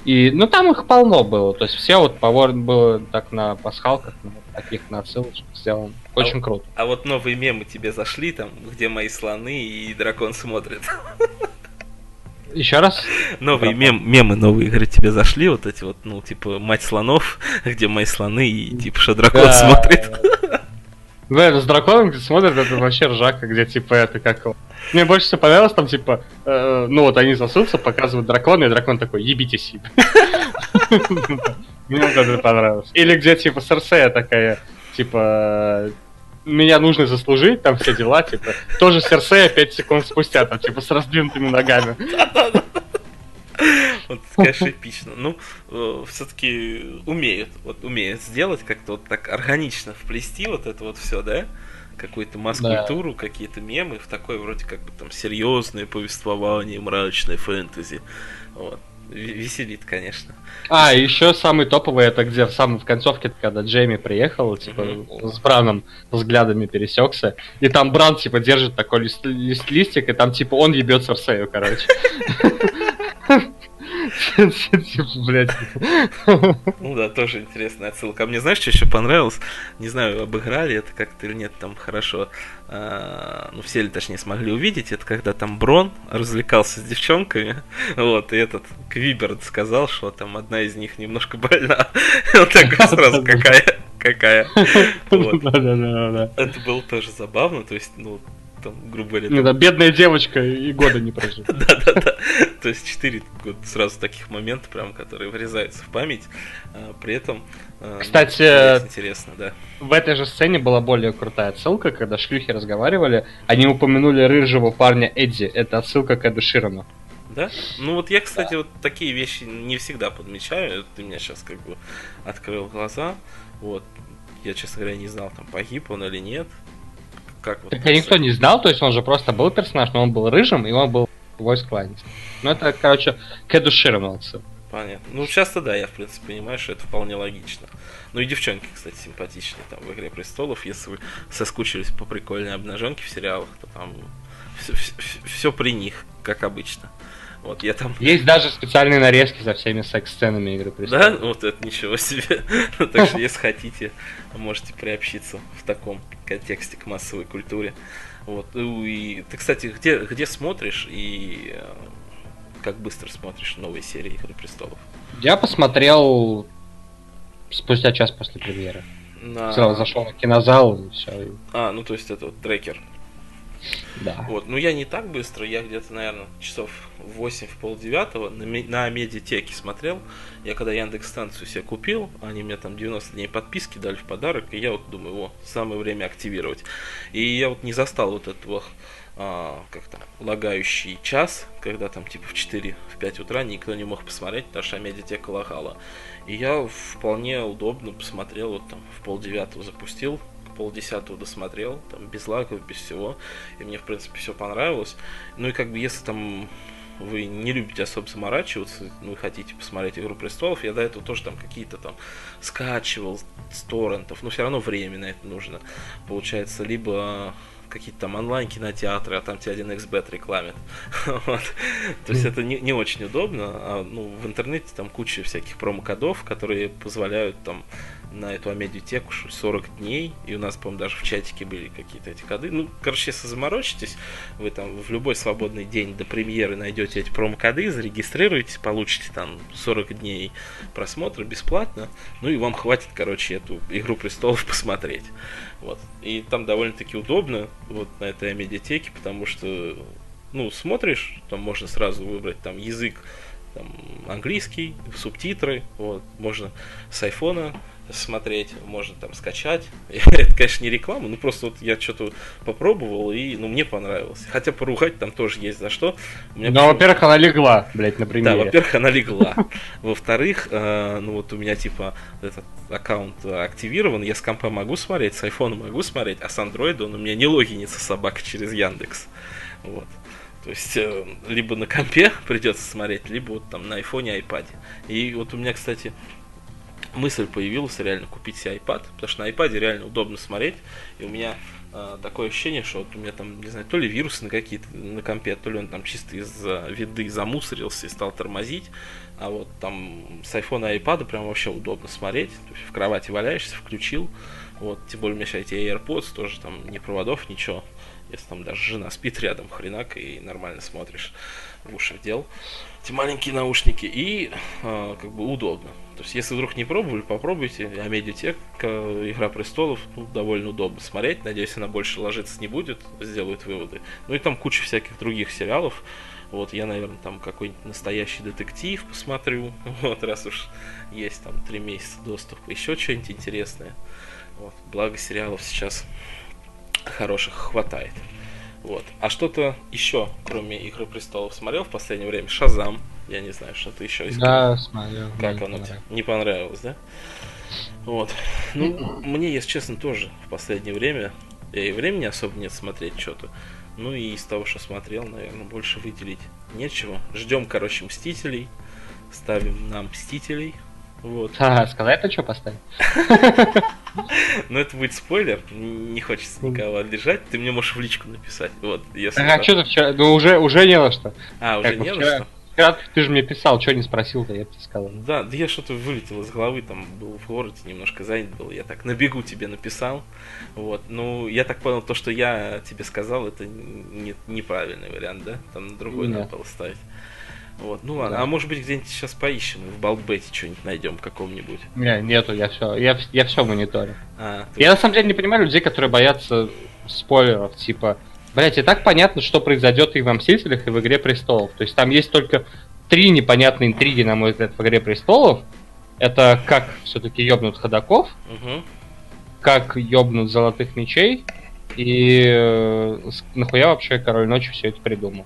И, ну, там их полно было. То есть, все вот повор было так на пасхалках, на таких на отсылочках сделано. Очень а, круто. А вот новые мемы тебе зашли, там, где мои слоны и дракон смотрит. Еще раз? Новые мем, мемы, новые игры тебе зашли, вот эти вот, ну, типа, мать слонов, где мои слоны и, типа, что дракон да, смотрит. Да, с драконом, смотрят, это вообще ржака, где, типа, это как... Мне больше всего понравилось, там, типа, э, ну, вот они засутся, показывают дракона, и дракон такой, ебитесь. Мне вот это понравилось. Или где, типа, Серсея такая, типа, меня нужно заслужить, там все дела, типа. Тоже Серсея 5 секунд спустя, там, типа, с раздвинутыми ногами. Вот, конечно, эпично. Ну, э, все-таки умеют, вот умеют сделать как-то вот так органично вплести вот это вот все, да? Какую-то масс-культуру, да. какие-то мемы в такое вроде как бы там серьезное повествование, мрачное фэнтези. Вот веселит, конечно. А, еще самый топовый это где в самом в концовке, когда Джейми приехал, типа, mm-hmm. с Браном взглядами пересекся, и там Бран, типа, держит такой лист, лист листик, и там, типа, он ебется в Сею, короче. Блять. Ну да, тоже интересная отсылка. А мне знаешь, что еще понравилось? Не знаю, обыграли это как-то или нет, там хорошо. А, ну, все ли, точнее, смогли увидеть. Это когда там Брон развлекался с девчонками. Вот, и этот Квиберт сказал, что там одна из них немножко больна. Он такой сразу, какая? Какая? Это было тоже забавно, то есть, ну, там, грубо говоря... Ну да, бедная девочка и года не прожила. Да-да-да. То есть четыре сразу таких момента, прям, которые врезаются в память. А, при этом... А, ну, Кстати, интересно, да. В этой же сцене была более крутая отсылка, когда шлюхи разговаривали, они упомянули рыжего парня Эдди. Это отсылка к Эду Ширану. Да? Ну вот я, кстати, да. вот такие вещи не всегда подмечаю. Ты меня сейчас как бы открыл глаза. Вот. Я, честно говоря, не знал, там погиб он или нет как вот. Так никто не знал, то есть он же просто был персонаж, но он был рыжим, и он был voice кланец. Ну это, короче, кедушировался. Понятно. Ну, часто да, я, в принципе, понимаю, что это вполне логично. Ну и девчонки, кстати, симпатичные там в «Игре престолов». Если вы соскучились по прикольной обнаженке в сериалах, то там все, все, все при них, как обычно. Вот я там... Есть даже специальные нарезки за всеми секс-сценами Игры Престолов. Да? Вот это ничего себе. Так что, если хотите, можете приобщиться в таком контексте к массовой культуре. Вот. Ну и ты, кстати, где, где смотришь и э, как быстро смотришь новые серии Игры Престолов? Я посмотрел спустя час после премьеры. На... Сразу зашел на кинозал и все. А, ну то есть это вот трекер да. Вот. Ну, я не так быстро, я где-то, наверное, часов 8 в полдевятого на, на медиатеке смотрел. Я когда Яндекс станцию себе купил, они мне там 90 дней подписки дали в подарок, и я вот думаю, о, самое время активировать. И я вот не застал вот этого а, как там, лагающий час, когда там типа в 4, в 5 утра никто не мог посмотреть, потому что медиатека лагала. И я вполне удобно посмотрел, вот там в полдевятого запустил, полдесятого досмотрел, там, без лагов, без всего, и мне, в принципе, все понравилось. Ну и как бы, если там вы не любите особо заморачиваться, ну и хотите посмотреть Игру престолов, я до этого тоже там какие-то там скачивал с торрентов, но все равно время на это нужно. Получается, либо какие-то там онлайн-кинотеатры, а там тебе один xbet рекламит. вот. То есть это не, не очень удобно. А, ну, в интернете там куча всяких промокодов, которые позволяют там на эту амедиатеку 40 дней, и у нас, по-моему, даже в чатике были какие-то эти коды. Ну, короче, если заморочитесь, вы там в любой свободный день до премьеры найдете эти промокоды, зарегистрируетесь, получите там 40 дней просмотра бесплатно, ну и вам хватит, короче, эту Игру Престолов посмотреть. Вот. И там довольно-таки удобно вот на этой медиатеке, потому что ну, смотришь, там можно сразу выбрать там язык там, английский, субтитры, вот, можно с айфона смотреть, можно там скачать. Это, конечно, не реклама, ну просто вот я что-то попробовал и, ну, мне понравилось. Хотя поругать там тоже есть за что. Ну, почему... во-первых, она легла, блядь, например. Да, во-первых, она легла. Во-вторых, э, ну вот у меня типа этот аккаунт активирован, я с компа могу смотреть, с айфона могу смотреть, а с андроида он у меня не логинится собака через Яндекс. Вот. То есть, э, либо на компе придется смотреть, либо вот там на айфоне, айпаде. И вот у меня, кстати, мысль появилась реально купить себе iPad, потому что на iPad реально удобно смотреть. И у меня э, такое ощущение, что вот у меня там, не знаю, то ли вирусы на какие-то на компе, то ли он там чисто из-за виды замусорился и стал тормозить. А вот там с iPhone и iPad прям вообще удобно смотреть. То есть в кровати валяешься, включил. Вот, тем более у меня сейчас эти AirPods тоже там ни проводов, ничего. Если там даже жена спит рядом, хренак, и нормально смотришь в уши дел. Эти маленькие наушники. И э, как бы удобно. То есть, если вдруг не пробовали, попробуйте. Амедиатека, Игра престолов, ну, довольно удобно смотреть. Надеюсь, она больше ложиться не будет, сделают выводы. Ну и там куча всяких других сериалов. Вот я, наверное, там какой-нибудь настоящий детектив посмотрю. Вот, раз уж есть там три месяца доступа. Еще что-нибудь интересное. Вот. Благо сериалов сейчас хороших хватает. Вот. А что-то еще, кроме Игры престолов, смотрел в последнее время? Шазам. Я не знаю, что-то еще искал. Да, смотрел. Как оно тебе? Не понравилось, да? Вот. Ну, мне, если честно, тоже в последнее время. Я и времени особо нет смотреть что-то. Ну и из того, что смотрел, наверное, больше выделить нечего. Ждем, короче, Мстителей. Ставим нам Мстителей. Вот. А, сказать-то что поставить? Ну, это будет спойлер. Не хочется никого обижать. Ты мне можешь в личку написать. Вот, если а что ты вчера? Ну, уже, уже не на что. А, уже не на что? Вчера ты же мне писал, что не спросил-то, я тебе сказал. Да, да я что-то вылетел из головы, там был в городе, немножко занят был. Я так на бегу тебе написал. Вот. Ну, я так понял, то, что я тебе сказал, это не, неправильный вариант, да? Там другой надо было ставить. Вот, ну ладно, да. а может быть где-нибудь сейчас поищем и в Балкбете что-нибудь найдем каком-нибудь. Не, нету, я все, я, я все мониторю. А, ты... Я на самом деле не понимаю людей, которые боятся спойлеров, типа, блять, и так понятно, что произойдет и в Мстителях, и в Игре Престолов. То есть там есть только три непонятные интриги, на мой взгляд, в Игре Престолов. Это как все-таки ёбнут ходаков, угу. как ёбнут золотых мечей, и э, нахуя вообще Король Ночи все это придумал.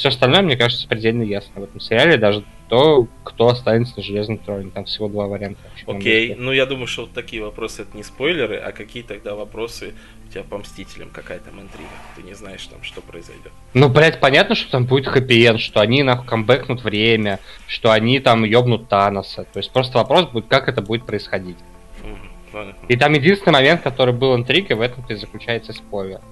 Все остальное, мне кажется, предельно ясно в этом сериале, даже то, кто останется на железном троне. Там всего два варианта. Окей, okay. ну я думаю, что вот такие вопросы это не спойлеры, а какие тогда вопросы у тебя по Мстителям, какая там интрига? Ты не знаешь там, что произойдет. Ну, блядь, понятно, что там будет хэппи что они нахуй камбэкнут время, что они там ёбнут Таноса. То есть просто вопрос будет, как это будет происходить. Mm, и там единственный момент, который был интригой, в этом-то и заключается спойлер.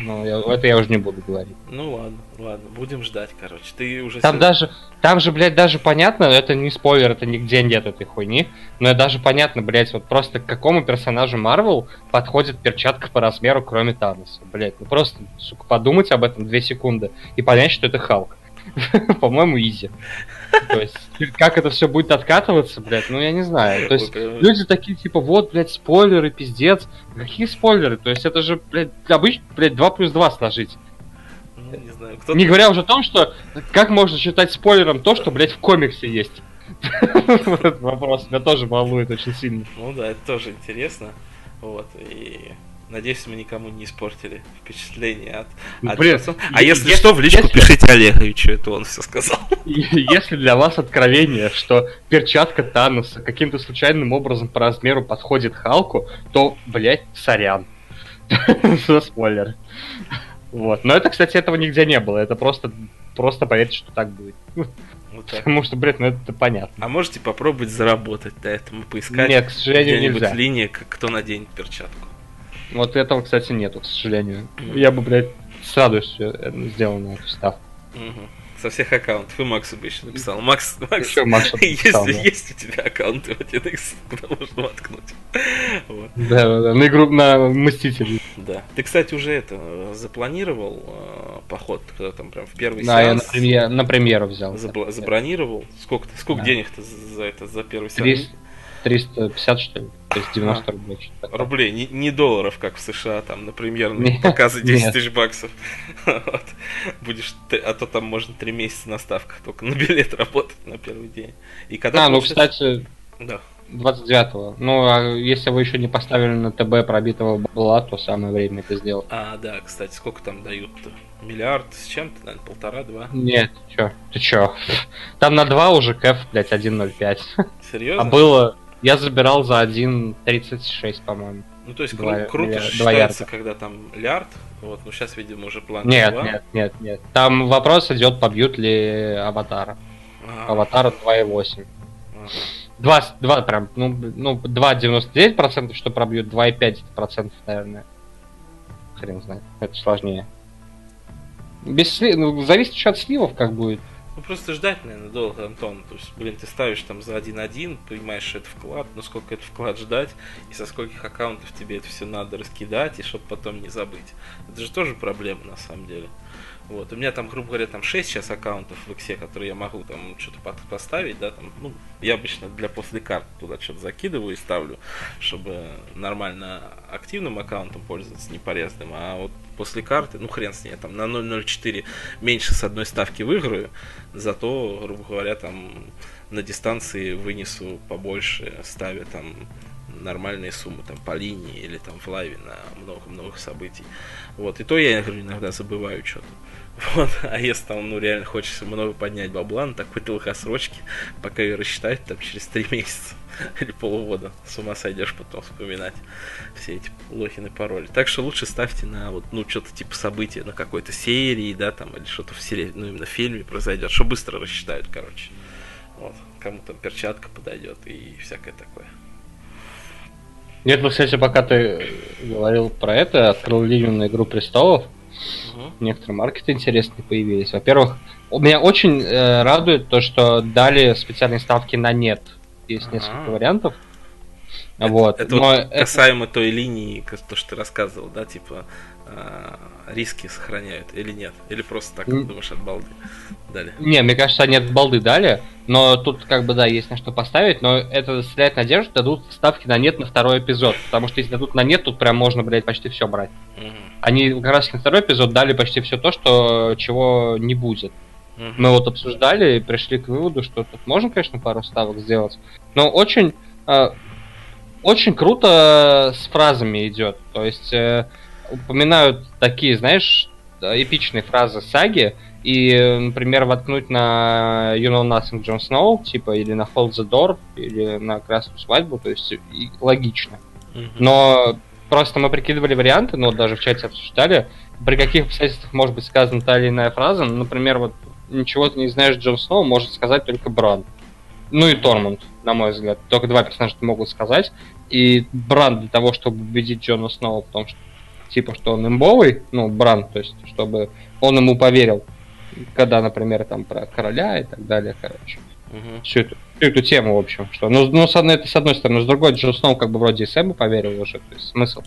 Ну, я, это я уже не буду говорить. Ну ладно, ладно, будем ждать, короче. Ты уже. Там сегодня... даже, там же, блядь, даже понятно, это не спойлер, это нигде нет этой хуйни. Но даже понятно, блядь, вот просто к какому персонажу Марвел подходит перчатка по размеру, кроме Таноса. Блядь, ну просто, сука, подумать об этом две секунды и понять, что это Халк. По-моему, изи. То есть, как это все будет откатываться, блядь, ну я не знаю. То есть, люди такие, типа, вот, блядь, спойлеры, пиздец. Какие спойлеры? То есть, это же, блядь, обычно, блядь, 2 плюс 2 сложить. Ну, не знаю, кто Не говоря уже о том, что как можно считать спойлером то, что, блядь, в комиксе есть. Этот вопрос меня тоже волнует очень сильно. Ну да, это тоже интересно. Вот, и Надеюсь, мы никому не испортили впечатление от, ну, от Блин, А если, если что, в личку если... пишите Олеговичу, это он все сказал. Если для вас откровение, что перчатка Таноса каким-то случайным образом по размеру подходит Халку, то, блядь, сорян. За спойлер. Вот. Но это, кстати, этого нигде не было. Это просто, просто поверьте, что так будет. Вот так. Потому что, блядь, ну это понятно. А можете попробовать заработать до этого, поискать Нет, к сожалению, нельзя. линия, кто наденет перчатку. Вот этого, кстати, нету, к сожалению. Я бы, блядь, с радостью сделал на эту ставку. Угу. Со всех аккаунтов. И Максу бы еще написал. Макс, Макс, Еще есть, написал, да. есть у тебя аккаунты в 1x, куда можно воткнуть. Вот. Да, да, да. На игру на Мстителей. Да. Ты, кстати, уже это э, запланировал э, поход, когда там прям в первый Да, я на, сеанс премьер- на премьеру взял. забла- забронировал. Сколько, ты- сколько Да. денег-то за за это, за первый сеанс? 300 350, что ли? То есть 90 рублей. что-то такое. Рублей, не, не долларов, как в США, там, на премьерные Нет, показы 10 нет. тысяч баксов. Вот. Будешь, ты- а то там можно 3 месяца на ставках только на билет работать на первый день. И когда А, ну, кстати, Да. 29-го. Ну, а если вы еще не поставили на ТБ пробитого бабла, то самое время это сделать. А, да, кстати, сколько там дают-то? Миллиард с чем-то, наверное, полтора-два. Нет, чё, ты чё? Там на 2 уже кэф, блядь, 1.05. Серьезно? А было... Я забирал за 1.36, по-моему. Ну, то есть Два- кру- круто два считается, когда там лярд. Вот, ну сейчас, видимо, уже план Нет, два. нет, нет, нет. Там вопрос идет, побьют ли аватара. А, Аватара 2.8. ага. 2, 2 прям, ну, ну 2,99% что пробьют, 2,5% наверное. Хрен знает, это сложнее. Без сли... ну, зависит еще от сливов, как будет. Ну просто ждать, наверное, долго, Антон. То есть, блин, ты ставишь там за 1-1, понимаешь, что это вклад, но сколько это вклад ждать, и со скольких аккаунтов тебе это все надо раскидать, и чтобы потом не забыть. Это же тоже проблема на самом деле. Вот, у меня там, грубо говоря, там 6 сейчас аккаунтов в Иксе, которые я могу там что-то поставить, да, там, ну, я обычно для после карт туда что-то закидываю и ставлю, чтобы нормально активным аккаунтом пользоваться, не порезанным, а вот после карты, ну, хрен с ней, там на 0.04 меньше с одной ставки выиграю, зато, грубо говоря, там на дистанции вынесу побольше, ставя там нормальные суммы там по линии или там в лайве на много-много событий. Вот, и то я говорю, иногда забываю что-то. Вот, а если там, ну, реально хочется много поднять бабла на такой долгосрочке, пока ее рассчитать там через три месяца или полгода, с ума сойдешь потом вспоминать все эти лохины пароли. Так что лучше ставьте на вот, ну, что-то типа события на какой-то серии, да, там, или что-то в серии, ну, именно в фильме произойдет, что быстро рассчитают, короче. Вот, кому там перчатка подойдет и всякое такое. Нет, ну, кстати, пока ты говорил про это, открыл линию на Игру Престолов, Мгм. некоторые маркеты интересные появились. Во-первых, меня очень э, радует то, что дали специальные ставки на нет. Есть Ага. несколько вариантов. Это- вот. Это, Но вот это- касаемо той линии, то, что ты рассказывал, да, типа риски сохраняют или нет? Или просто так, Н- думаешь, от балды дали? Не, мне кажется, они от балды дали, но тут как бы да, есть на что поставить, но это вселяет надежду, дадут ставки на нет на второй эпизод, потому что если дадут на нет, тут прям можно, блядь, почти все брать. Мгм. Они как раз на второй эпизод дали почти все то, что чего не будет. Мгм. Мы вот обсуждали и пришли к выводу, что тут можно, конечно, пару ставок сделать, но очень, э, очень круто с фразами идет. То есть э, упоминают такие, знаешь, эпичные фразы саги, и, например, воткнуть на You Know Nothing Джон Сноу, типа, или на Hold the Door, или на Красную Свадьбу, то есть и логично. Но просто мы прикидывали варианты, ну, даже в чате обсуждали, при каких обстоятельствах может быть сказана та или иная фраза. Ну, Например, вот ничего ты не знаешь Джон Сноу, может сказать только Бран. Ну и Тормунд, на мой взгляд. Только два персонажа могут сказать. И Бран для того, чтобы убедить Джона Сноу в том, что типа, что он имбовый, ну, Бран, то есть, чтобы он ему поверил, когда, например, там про короля и так далее, короче Мгм. всю эту, всю эту тему, в общем, что. Ну, ну с одной, это с одной стороны, с другой, Джон Сноу как бы вроде и Сэму поверил уже, то есть смысл.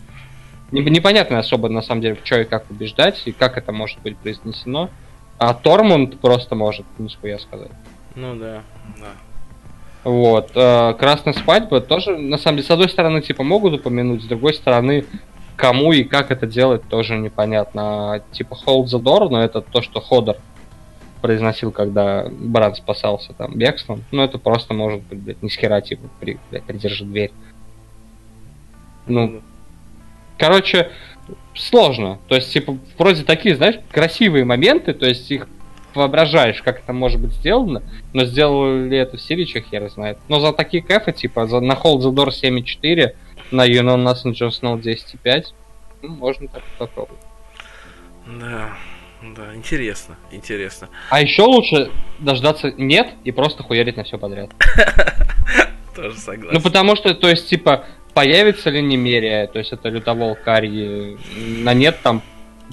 Не- Непонятно особо, на самом деле, в что и как убеждать, и как это может быть произнесено. А Тормунд просто может нихуя сказать. Ну да, да. Вот. э, Красная свадьба тоже, на самом деле, с одной стороны, типа, могут упомянуть, с другой стороны, кому и как это делать, тоже непонятно. Типа, hold the door, но это то, что Ходор произносил, когда Брат спасался там бегством. Ну, это просто может быть, блядь, ни с хера, типа, при, блядь, придержи дверь. Ну, короче, сложно. То есть, типа, вроде такие, знаешь, красивые моменты, то есть их воображаешь, как это может быть сделано, но сделали ли это в Сирии, что хер знает. Но за такие кэфы, типа, за, на Hold the Door 7.4, на Nothing Jon Snow 10.5, ну, можно так попробовать. Да, да, интересно, интересно. А еще лучше дождаться нет и просто хуярить на все подряд. Тоже согласен. Ну, потому что, то есть, типа, появится ли Немерия, то есть это лютовол Карьи, на нет там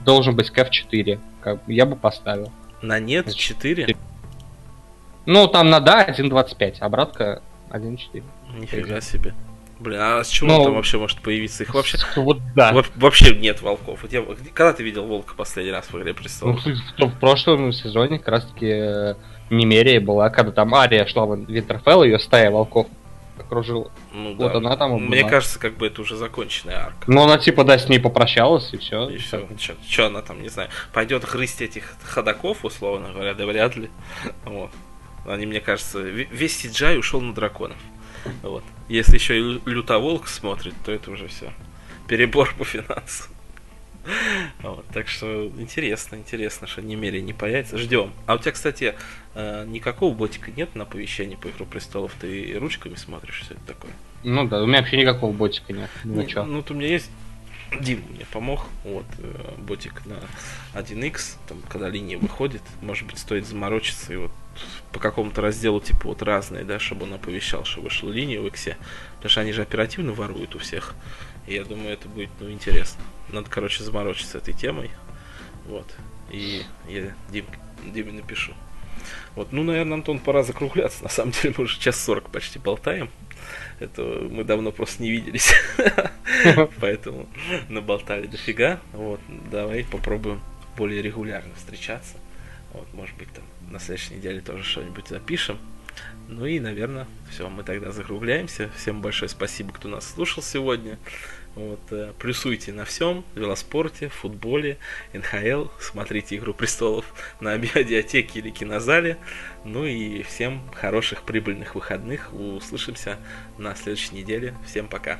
должен быть КФ 4. Как я бы поставил. На нет 4? Ну, там на да 1.25, обратка 1.4. Нифига себе. Блин, а с чего Ну, там вообще может появиться? Их вообще... Вот да. во- Вообще нет волков. Я- Когда ты видел волка последний раз в игре Ну, престолов? в, в- в прошлом сезоне как раз таки э, Немерия была, когда там Ария шла в Винтерфелл, ее стая волков окружила. Ну, вот она там и Мне была. кажется, как бы это уже законченная арка. Ну, она типа, да, с ней попрощалась, и все. И все. Что она там, не знаю, пойдет грызть этих ходаков, условно говоря, да вряд ли. Вот. Они, мне кажется, ве- весь CGI ушел на драконов. Вот. Если еще и Лю- лютоволк смотрит, то это уже все. Перебор по финансам. Вот, так что интересно, интересно, что Немерия не появится. Ждем. А у тебя, кстати, э, никакого ботика нет на оповещение по Игру Престолов? Ты ручками смотришь, все это такое? Ну да, у меня вообще никакого ботика нет. Ну, Не- чё. Ну, вот у меня есть Дим мне помог, вот, э, ботик на 1x, там, когда линия выходит, может быть, стоит заморочиться и вот по какому-то разделу, типа, вот разные, да, чтобы он оповещал, что вышла линия в иксе, потому что они же оперативно воруют у всех, и я думаю, это будет, ну, интересно. Надо, короче, заморочиться этой темой, вот, и я Дим, Диме напишу. Вот, ну, наверное, Антон, пора закругляться, на самом деле мы уже час сорок почти болтаем, это мы давно просто не виделись. Поэтому наболтали дофига. Вот, давай попробуем более регулярно встречаться. Вот, может быть, там на следующей неделе тоже что-нибудь запишем. Ну и, наверное, все, мы тогда закругляемся. Всем большое спасибо, кто нас слушал сегодня. Вот, э, плюсуйте на всем, велоспорте, футболе, НХЛ, смотрите Игру Престолов на биодиатеке или кинозале. Ну и всем хороших прибыльных выходных. Услышимся на следующей неделе. Всем пока.